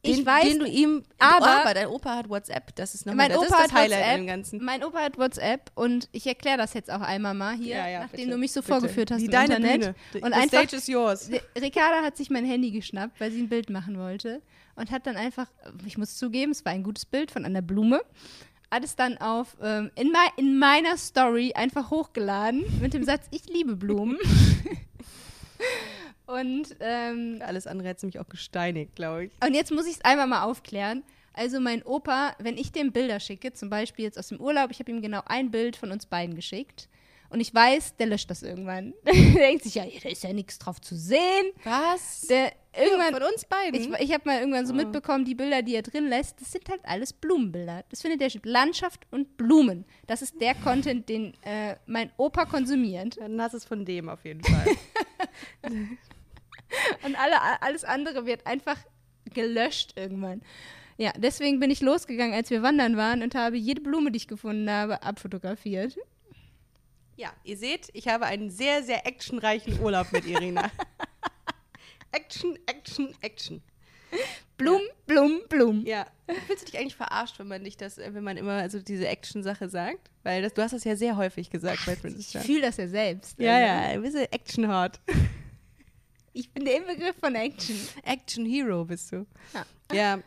ich den, weiß, Den du ihm. aber- aber dein Opa hat WhatsApp. Das ist nochmal mein das, Opa ist das hat Highlight WhatsApp. dem Ganzen. Mein Opa hat WhatsApp und ich erkläre das jetzt auch einmal mal hier, Ja, ja, nachdem bitte, du mich so bitte. vorgeführt hast Die im deine Internet. Bühne. Und the einfach, stage is yours. Ri- Ricarda hat sich mein Handy geschnappt, weil sie ein Bild machen wollte und hat dann einfach, ich muss zugeben, es war ein gutes Bild von einer Blume, hat es dann auf ähm, in, mei in meiner Story einfach hochgeladen mit dem Satz, ich liebe Blumen. und ähm, Alles andere hätte mich auch gesteinigt, glaube ich. und jetzt muss ich es einmal mal aufklären. Also mein Opa, wenn ich dem Bilder schicke, zum Beispiel jetzt aus dem Urlaub, ich habe ihm genau ein Bild von uns beiden geschickt. Und ich weiß, der löscht das irgendwann. der denkt sich, ja, da ist ja nichts drauf zu sehen. Was? Der irgendwann, von uns beiden? ich, ich habe mal irgendwann so mitbekommen, die Bilder, die er drin lässt, das sind halt alles Blumenbilder. Das findet er Landschaft und Blumen. Das ist der Content, den äh, mein Opa konsumiert. Dann hast du es von dem auf jeden Fall. Und alle, alles andere wird einfach gelöscht irgendwann. Ja, deswegen bin ich losgegangen, als wir wandern waren und habe jede Blume, die ich gefunden habe, abfotografiert. ja, ihr seht, ich habe einen sehr, sehr actionreichen Urlaub mit Irina. Action, Action, Action. Blum, Blum, Blum. Ja. Fühlst du dich eigentlich verarscht, wenn man dich das, wenn man immer so diese Action-Sache sagt? Weil das, du hast das ja sehr häufig gesagt bei Princess Ich fühle das ja selbst. Ja, Also, ja, ein bisschen Action-Hard. Ich bin der Inbegriff von Action. Action-Hero bist du. Ja. Ja.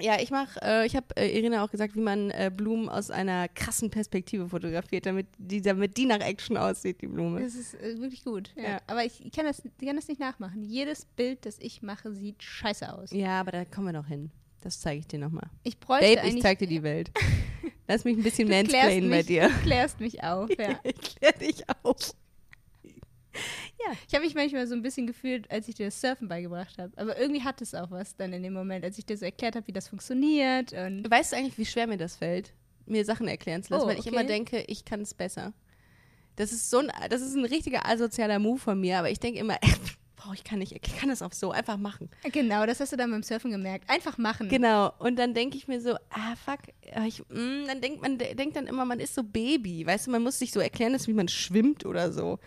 Ja, ich mach, äh, ich habe äh, Irina auch gesagt, wie man äh, Blumen aus einer krassen Perspektive fotografiert, damit die, damit die nach Action aussieht, die Blume. Das ist äh, wirklich gut. Ja. Ja. Aber ich, ich kann, das, ich kann das nicht nachmachen. Jedes Bild, das ich mache, sieht scheiße aus. Ja, aber da kommen wir noch hin. Das zeige ich dir nochmal. Ich bräuchte Babe, ich eigentlich... zeig dir die Welt. Lass mich ein bisschen mansplainen bei dir. Du klärst mich auf, ja. Ich klär dich auf. Ich habe mich manchmal so ein bisschen gefühlt, als ich dir das Surfen beigebracht habe. Aber irgendwie hat es auch was dann in dem Moment, als ich dir so erklärt habe, wie das funktioniert. Und Weißt du eigentlich, wie schwer mir das fällt, mir Sachen erklären zu lassen, Oh, weil ich okay. immer denke, ich kann es besser. Das ist so ein, das ist ein richtiger asozialer Move von mir, aber ich denke immer, boah, ich kann nicht, ich kann das auch so einfach machen. genau, das hast du dann beim Surfen gemerkt. Einfach machen. Genau. Und dann denke ich mir so, ah fuck, ah, ich, mm, dann denkt man de- denkt dann immer, man ist so Baby, weißt du, man muss sich so erklären, dass wie man schwimmt oder so.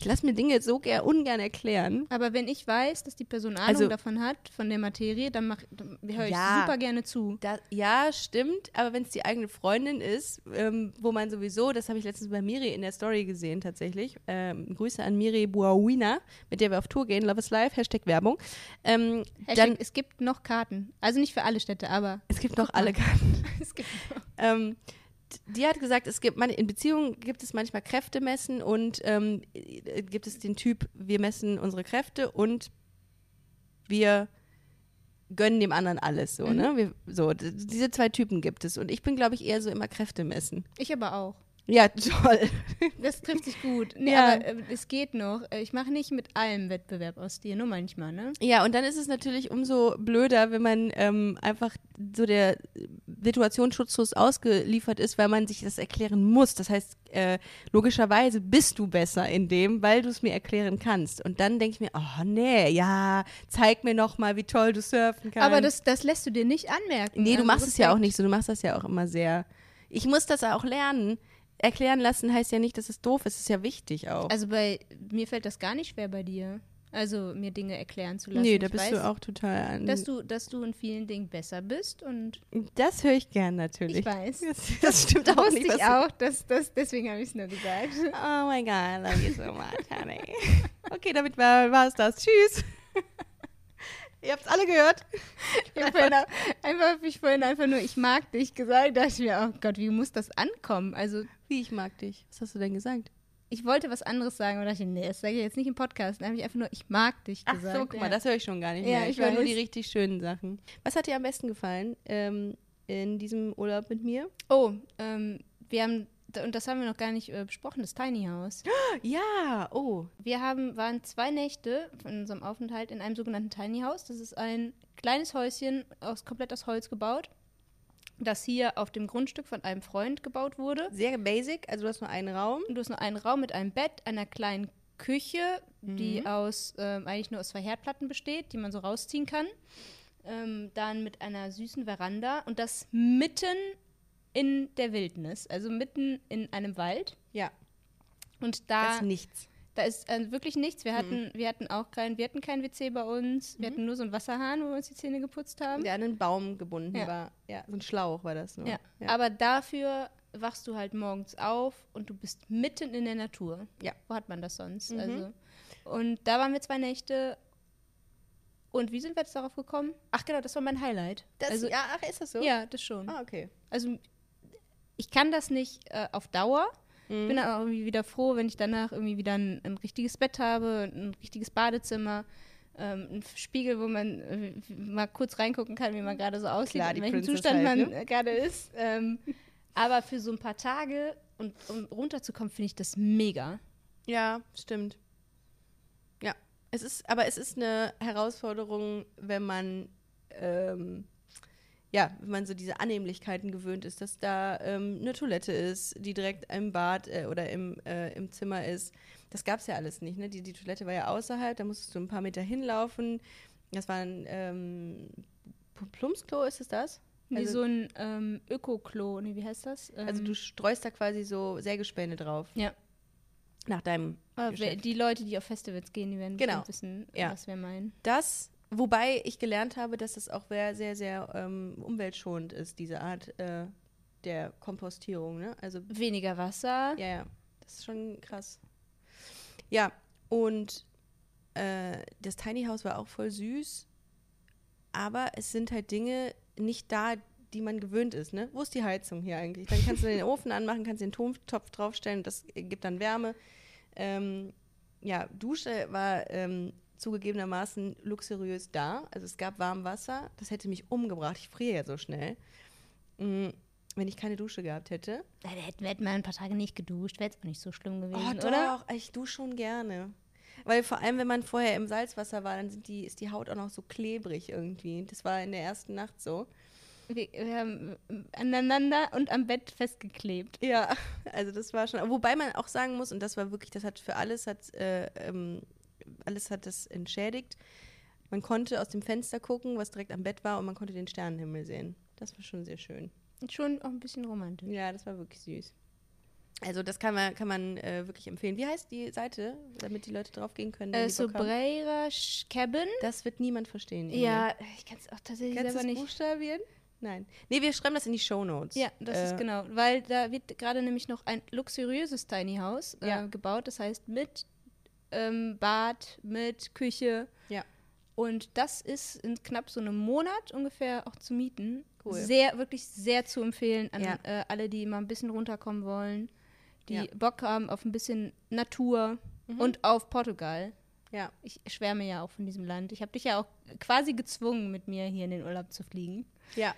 Ich lasse mir Dinge so ger ungern erklären. Aber wenn ich weiß, dass die Person Ahnung Also- davon hat, von der Materie, dann, mach- dann höre ich Ja. super gerne zu. Da, ja, stimmt, aber wenn es die eigene Freundin ist, ähm, wo man sowieso, das habe ich letztens bei Miri in der Story gesehen tatsächlich, ähm, Grüße an Miri Buawina, mit der wir auf Tour gehen, Love is Life, Hashtag Werbung. Ähm, Hashtag, dann, es gibt noch Karten. Also nicht für alle Städte, aber es gibt noch alle Karten. es gibt noch. Die hat gesagt, es gibt man, in Beziehungen gibt es manchmal Kräftemessen und ähm, äh, gibt es den Typ, wir messen unsere Kräfte und wir gönnen dem anderen alles so, Mhm. ne? Wir, so, diese zwei Typen gibt es und ich bin, glaube ich, eher so immer Kräfte messen. Ich aber auch. Ja, toll. Das trifft sich gut. Nee, Ja. aber äh, es geht noch. Äh, Ich mache nicht mit allem Wettbewerb aus dir, nur manchmal, ne? Ja, und dann ist es natürlich umso blöder, wenn man ähm, einfach so der Situation schutzlos ausgeliefert ist, weil man sich das erklären muss. Das heißt, äh, logischerweise bist du besser in dem, weil du es mir erklären kannst. Und dann denke ich mir, oh nee, ja, zeig mir noch mal, wie toll du surfen kannst. Aber das, das lässt du dir nicht anmerken. nee, du Also machst es ja auch nicht so. Du machst das ja auch immer sehr. Ich muss das auch lernen. Erklären lassen heißt ja nicht, dass es doof ist. Es ist ja wichtig auch. Also bei mir fällt das gar nicht schwer bei dir. Also mir Dinge erklären zu lassen. nee, da Ich bist weiß, du auch total an. Dass du, dass du in vielen Dingen besser bist und das höre ich gern natürlich. ich weiß. Das, das stimmt auch nicht. ich auch, dass, dass, deswegen habe ich es nur gesagt. Oh my God, I love you so much, honey. Okay, damit war es das. Tschüss. Ihr habt's alle gehört. Ich hab vorhin einfach habe ich vorhin einfach nur, ich mag dich gesagt, dachte ich mir, oh Gott, wie muss das ankommen? Also Wie, ich mag dich. Was hast du denn gesagt? ich wollte was anderes sagen, aber dachte, nee, das sage ich jetzt nicht im Podcast. Dann habe ich einfach nur, ich mag dich Ach gesagt. so, guck ja. mal, das höre ich schon gar nicht Ja, mehr. ich Ich höre nur die richtig schönen Sachen. Was hat dir am besten gefallen ähm, in diesem Urlaub mit mir? Oh, ähm, wir haben, und das haben wir noch gar nicht äh, besprochen, das Tiny House. Ja, oh. Wir haben, waren zwei Nächte von unserem Aufenthalt in einem sogenannten Tiny House. Das ist ein kleines Häuschen, aus, komplett aus Holz gebaut, das hier auf dem Grundstück von einem Freund gebaut wurde. Sehr basic, also du hast nur einen Raum. Du hast nur einen Raum mit einem Bett, einer kleinen Küche, die aus ähm, eigentlich nur aus zwei Herdplatten besteht, die man so rausziehen kann. Ähm, dann mit einer süßen Veranda und das mitten in der Wildnis, also mitten in einem Wald. Ja, Und das da, ist nichts. da ist äh, wirklich nichts. Wir hatten, wir hatten auch kein, wir hatten kein WC bei uns. Wir hatten nur so einen Wasserhahn, wo wir uns die Zähne geputzt haben. Der an einen Baum gebunden Ja. war. Ja, so ein Schlauch war das nur. Ja. Aber dafür wachst du halt morgens auf und du bist mitten in der Natur. Ja. Wo hat man das sonst? Mhm. Also, und da waren wir zwei Nächte. Und wie sind wir jetzt darauf gekommen? Ach genau, das war mein Highlight. Das, also, ja, ach, ist das so? ja, das schon. Ah, okay. Also ich kann das nicht äh, auf Dauer. Ich Mhm. bin dann auch irgendwie wieder froh, wenn ich danach irgendwie wieder ein, ein richtiges Bett habe, ein richtiges Badezimmer, ähm, ein Spiegel, wo man äh, mal kurz reingucken kann, wie man gerade so aussieht, Klar, in welchem Princess Zustand halt, man ne? äh, gerade ist. Ähm, aber für so ein paar Tage und um runterzukommen, finde ich das mega. Ja, stimmt. Ja, es ist, aber es ist eine Herausforderung, wenn man, ähm, ja, wenn man so diese Annehmlichkeiten gewöhnt ist, dass da ähm, eine Toilette ist, die direkt im Bad äh, oder im, äh, im Zimmer ist. Das gab es ja alles nicht, ne? Die, die Toilette war ja außerhalb, da musstest du ein paar Meter hinlaufen. Das war ein ähm, Plumpsklo, ist es das? Wie Also- so ein ähm, Öko-Klo, nee, wie heißt das? Ähm, Also du streust da quasi so Sägespäne drauf. ja. Nach deinem Aber Geschäft. die Leute, die auf Festivals gehen, die werden Genau. bestimmt wissen, Ja. was wir meinen. Das, wobei ich gelernt habe, dass das auch sehr, sehr, sehr ähm, umweltschonend ist, diese Art äh, der Kompostierung. Ne? Also, Weniger Wasser. ja, ja, das ist schon krass. Ja, und äh, das Tiny House war auch voll süß, aber es sind halt Dinge nicht da, die man gewöhnt ist. Ne? Wo ist die Heizung hier eigentlich? Dann kannst du den Ofen anmachen, kannst den Topf draufstellen, das gibt dann Wärme. Ähm, ja, Dusche war ähm, zugegebenermaßen luxuriös da. Also es gab Warmwasser. Das hätte mich umgebracht. Ich friere ja so schnell. Mm, wenn ich keine Dusche gehabt hätte. Ja, da hätten wir hätten mal ein paar Tage nicht geduscht, wäre jetzt auch nicht so schlimm gewesen, Oh, oder? doch. Ich dusche schon gerne. Weil vor allem, wenn man vorher im Salzwasser war, dann die, ist die Haut auch noch so klebrig irgendwie. Das war in der ersten Nacht so. Wir, wir haben aneinander und am Bett festgeklebt. Ja, also das war schon. Wobei man auch sagen muss, und das war wirklich, das hat für alles hat, äh, ähm, alles hat das entschädigt. Man konnte aus dem Fenster gucken, was direkt am Bett war, und man konnte den Sternenhimmel sehen. Das war schon sehr schön. Schon auch ein bisschen romantisch. Ja, das war wirklich süß. Also das kann man, kann man äh, wirklich empfehlen. Wie heißt die Seite, damit die Leute draufgehen können? Äh? Sobreira Cabin. Das wird niemand verstehen. Ja, ich kann es auch tatsächlich Kannst selber nicht. buchstabieren? Nein. Nee, wir schreiben das in die Shownotes. Ja, das Äh, ist genau. Weil da wird gerade nämlich noch ein luxuriöses Tiny House äh, Ja. gebaut. Das heißt mit ähm, Bad, mit Küche. Ja. Und das ist in knapp so einem Monat ungefähr auch zu mieten. Cool. Sehr, wirklich sehr zu empfehlen an Ja. äh, alle, die mal ein bisschen runterkommen wollen, die Ja. Mhm. Bock haben auf ein bisschen Natur und auf Portugal. Ja. Ich schwärme ja auch von diesem Land. Ich habe dich ja auch quasi gezwungen, mit mir hier in den Urlaub zu fliegen. Ja.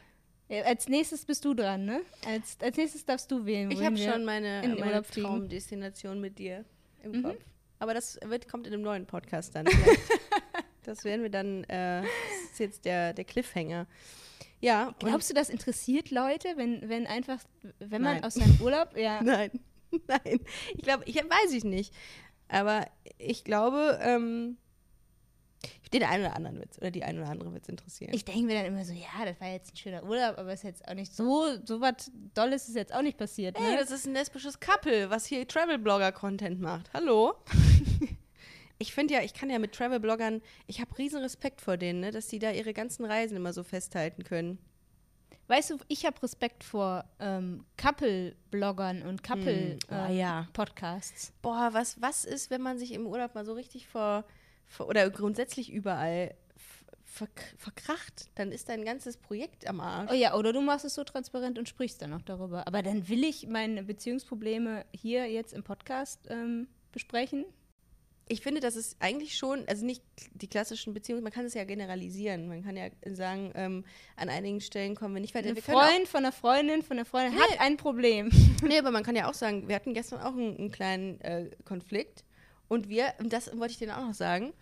Als nächstes bist du dran, ne? Als, als nächstes darfst du wählen. Ich habe schon meine, meine. Mhm. Traumdestination mit dir im Kopf. Aber das wird, kommt in einem neuen Podcast dann. das werden wir dann, äh, das ist jetzt der, der Cliffhanger. Ja. Glaubst du, das interessiert Leute, wenn, wenn einfach, wenn man Nein. aus seinem Urlaub, ja, Nein, nein. Ich glaube, ich weiß ich nicht. Aber ich glaube, ähm, den einen oder anderen Witz oder die eine oder andere wird es interessieren. ich denke mir dann immer so, ja, das war jetzt ein schöner Urlaub, aber ist jetzt auch nicht so, so was Dolles ist jetzt auch nicht passiert, Ey, ne? das ist ein lesbisches Couple, was hier Travel-Blogger-Content macht. Hallo? Ich finde ja, ich kann ja mit Travel-Bloggern, ich habe riesen Respekt vor denen, ne, dass die da ihre ganzen Reisen immer so festhalten können. Weißt du, ich habe Respekt vor ähm, Couple-Bloggern und Hm, oh ja. Couple-Podcasts. Boah, was, was ist, wenn man sich im Urlaub mal so richtig vor, vor oder grundsätzlich überall verkracht, dann ist dein ganzes Projekt am Arsch. Oh ja, oder du machst es so transparent und sprichst dann auch darüber. Aber dann will ich meine Beziehungsprobleme hier jetzt im Podcast ähm, besprechen. Ich finde, das ist eigentlich schon, also nicht die klassischen Beziehungen, man kann es ja generalisieren. Man kann ja sagen, ähm, an einigen Stellen kommen wir nicht weiter. Ein Wir Freund von einer Freundin von einer Freundin hat ein Problem. Nee, aber man kann ja auch sagen, wir hatten gestern auch einen, einen kleinen äh, Konflikt und wir, und das wollte ich dir auch noch sagen,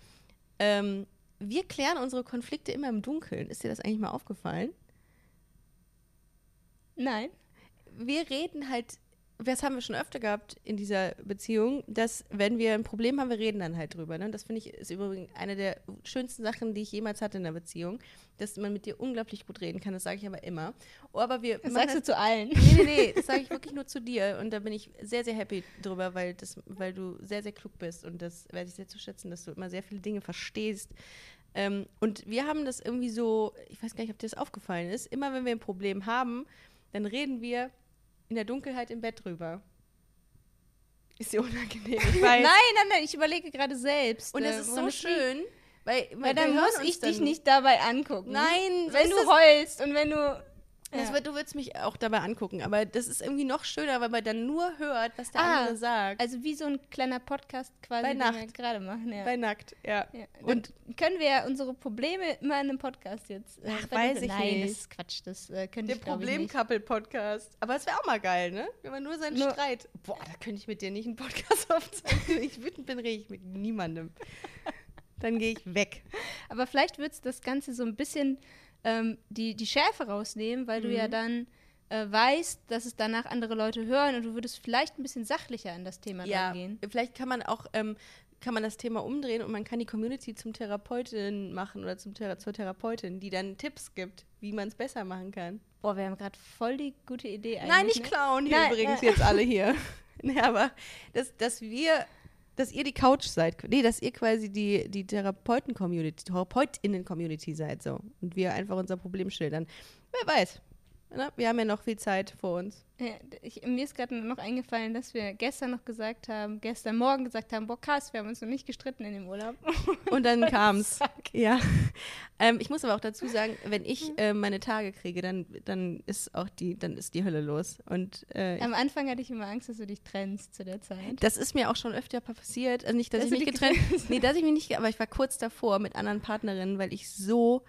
ähm, wir klären unsere Konflikte immer im Dunkeln. Ist dir das eigentlich mal aufgefallen? Nein. Wir reden halt, das haben wir schon öfter gehabt in dieser Beziehung, dass wenn wir ein Problem haben, wir reden dann halt drüber. Ne? Das finde ich ist übrigens eine der schönsten Sachen, die ich jemals hatte in der Beziehung, dass man mit dir unglaublich gut reden kann. Das sage ich aber immer. Oh, aber wir Das sagst du zu allen. Nee, nee, nee, das sage ich wirklich nur zu dir. Und da bin ich sehr, sehr happy drüber, weil, das, weil du sehr, sehr klug bist. Und das werde ich sehr zu schätzen, dass du immer sehr viele Dinge verstehst. Ähm, und wir haben das irgendwie so, ich weiß gar nicht, ob dir das aufgefallen ist, immer wenn wir ein Problem haben, dann reden wir in der Dunkelheit im Bett drüber. Ist dir unangenehm, ich Nein, weiß. nein, nein, ich überlege gerade selbst. Und äh, es ist woran so schön, weil, Weil wir dann muss ich dich nicht dabei angucken. Nein, wenn ist du heulst und wenn du. Das Ja. wird, du würdest mich auch dabei angucken, aber das ist irgendwie noch schöner, weil man dann nur hört, was der Ah, andere sagt. Also wie so ein kleiner Podcast quasi, Bei den wir Nacht. gerade machen. Ja. Bei nackt, ja. ja. Und können wir ja unsere Probleme immer in einem Podcast jetzt. Äh, Ach, vermitteln? weiß ich Nein, nicht. das ist Quatsch. Das äh, könnte der ich glaube ich nicht. Problem-Couple-Podcast. Aber es wäre auch mal geil, ne? Wenn man nur seinen Nur- Streit. Boah, da könnte ich mit dir nicht einen Podcast aufzeichnen. Wenn ich wütend bin, rede ich mit niemandem. Dann gehe ich weg. Aber vielleicht wird es das Ganze so ein bisschen ähm, die, die Schärfe rausnehmen, weil du Mhm. ja dann äh, weißt, dass es danach andere Leute hören und du würdest vielleicht ein bisschen sachlicher an das Thema Ja, rangehen. vielleicht kann man auch ähm, kann man das Thema umdrehen und man kann die Community zum Therapeutin machen oder zum Thera zur Therapeutin, die dann Tipps gibt, wie man es besser machen kann. Boah, wir haben gerade voll die gute Idee eigentlich. Nein, nicht ne? klauen hier Nein, übrigens nein. jetzt alle hier. nee, aber dass, dass wir, dass ihr die Couch seid. Nee, dass ihr quasi die, die Therapeuten-Community, Therapeutinnen-Community seid so. Und wir einfach unser Problem schildern. Wer weiß. Ne? Wir haben ja noch viel Zeit vor uns. Ja, ich, mir ist gerade noch eingefallen, dass wir gestern noch gesagt haben, gestern Morgen gesagt haben, boah krass, wir haben uns noch nicht gestritten in dem Urlaub. Und dann kam's. Ja. Ähm, ich muss aber auch dazu sagen, wenn ich äh, meine Tage kriege, dann, dann ist auch die, dann ist die Hölle los. Und äh, Am Anfang hatte ich immer Angst, dass du dich trennst zu der Zeit. Das ist mir auch schon öfter passiert. Also nicht, dass, Dass ich mich dich getrennt Nee, dass ich mich nicht, aber ich war kurz davor mit anderen Partnerinnen, weil ich so,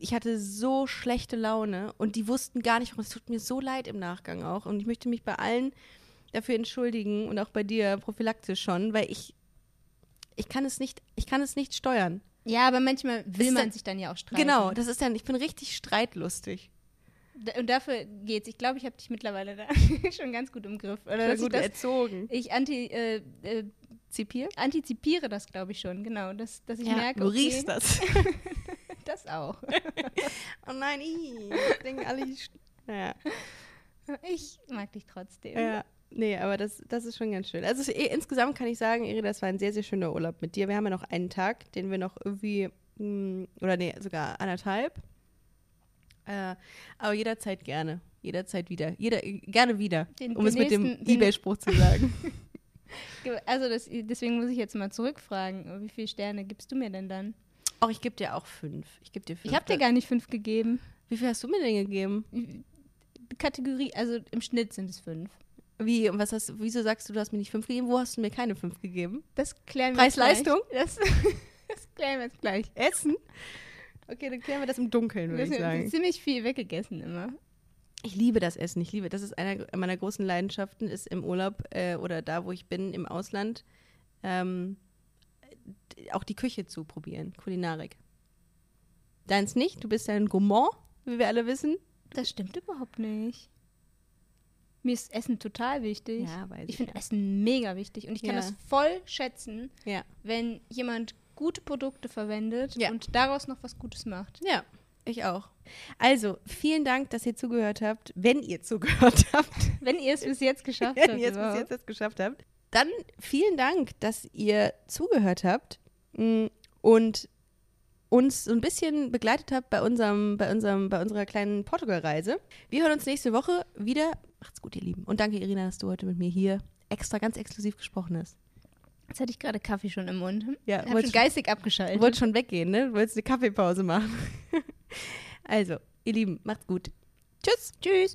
ich hatte so schlechte Laune und die wussten gar nicht, warum. Es tut mir so leid im Nachgang auch. Und ich möchte mich bei allen dafür entschuldigen und auch bei dir prophylaktisch schon, weil ich, ich kann es nicht, ich kann es nicht steuern. Ja, aber manchmal will man dann- sich dann ja auch streiten. Genau, das ist dann, ich bin richtig streitlustig. Und dafür geht's. Ich glaube, ich habe dich mittlerweile da schon ganz gut im Griff. Oder dass gut ich, das, erzogen. ich anti, äh, äh, Zipier? antizipiere das, glaube ich schon. Genau, dass, dass ich merke, du okay, riechst das. das auch. oh nein, ich denke alle, ich, naja. Ich mag dich trotzdem. Ja, nee, aber das, das ist schon ganz schön. Also eh, insgesamt kann ich sagen, Iri, das war ein sehr, sehr schöner Urlaub mit dir. Wir haben ja noch einen Tag, den wir noch irgendwie, mh, oder nee, sogar anderthalb. Äh, aber jederzeit gerne. Jederzeit wieder. Jeder, gerne wieder. Den- um den es mit dem Ebay-Spruch zu sagen. Also das, deswegen muss ich jetzt mal zurückfragen. Wie viele Sterne gibst du mir denn dann? Auch ich gebe dir auch fünf. Ich gebe dir fünf. Ich habe dir gar nicht fünf gegeben. Wie viel hast du mir denn gegeben? Kategorie, also im Schnitt sind es fünf. Wie, und was hast du, wieso sagst du, du hast mir nicht fünf gegeben? Wo hast du mir keine fünf gegeben? Das klären wir Preis-Leistung? Das, das klären wir jetzt gleich. Essen? Okay, dann klären wir das im Dunkeln, würde ich sagen. ziemlich viel weggegessen immer. Ich liebe das Essen. Ich liebe, das ist einer meiner großen Leidenschaften, ist im Urlaub äh, oder da, wo ich bin, im Ausland, ähm, auch die Küche zu probieren, Kulinarik. Deins nicht? Du bist ja ein Gourmand, wie wir alle wissen. Das stimmt überhaupt nicht. Mir ist Essen total wichtig. Ja, weiß ich ich finde ja. Essen mega wichtig und ich kann Ja. das voll schätzen, wenn jemand gute Produkte verwendet und daraus noch was Gutes macht. Ja, ich auch. Also, vielen Dank, dass ihr zugehört habt, wenn ihr zugehört habt. Wenn ihr es bis jetzt geschafft habt. wenn ihr es bis jetzt geschafft habt. Dann vielen Dank, dass ihr zugehört habt mm, und uns so ein bisschen begleitet habt bei unserem, bei unserem, bei unserer kleinen Portugal-Reise. Wir hören uns nächste Woche wieder. Macht's gut, ihr Lieben. Und danke, Irina, dass du heute mit mir hier extra ganz exklusiv gesprochen hast. Jetzt hatte ich gerade Kaffee schon im Mund. Ja, ich wollte schon geistig abgeschaltet. Du wolltest schon weggehen, ne? Du wolltest eine Kaffeepause machen. also, ihr Lieben, macht's gut. Tschüss. Tschüss.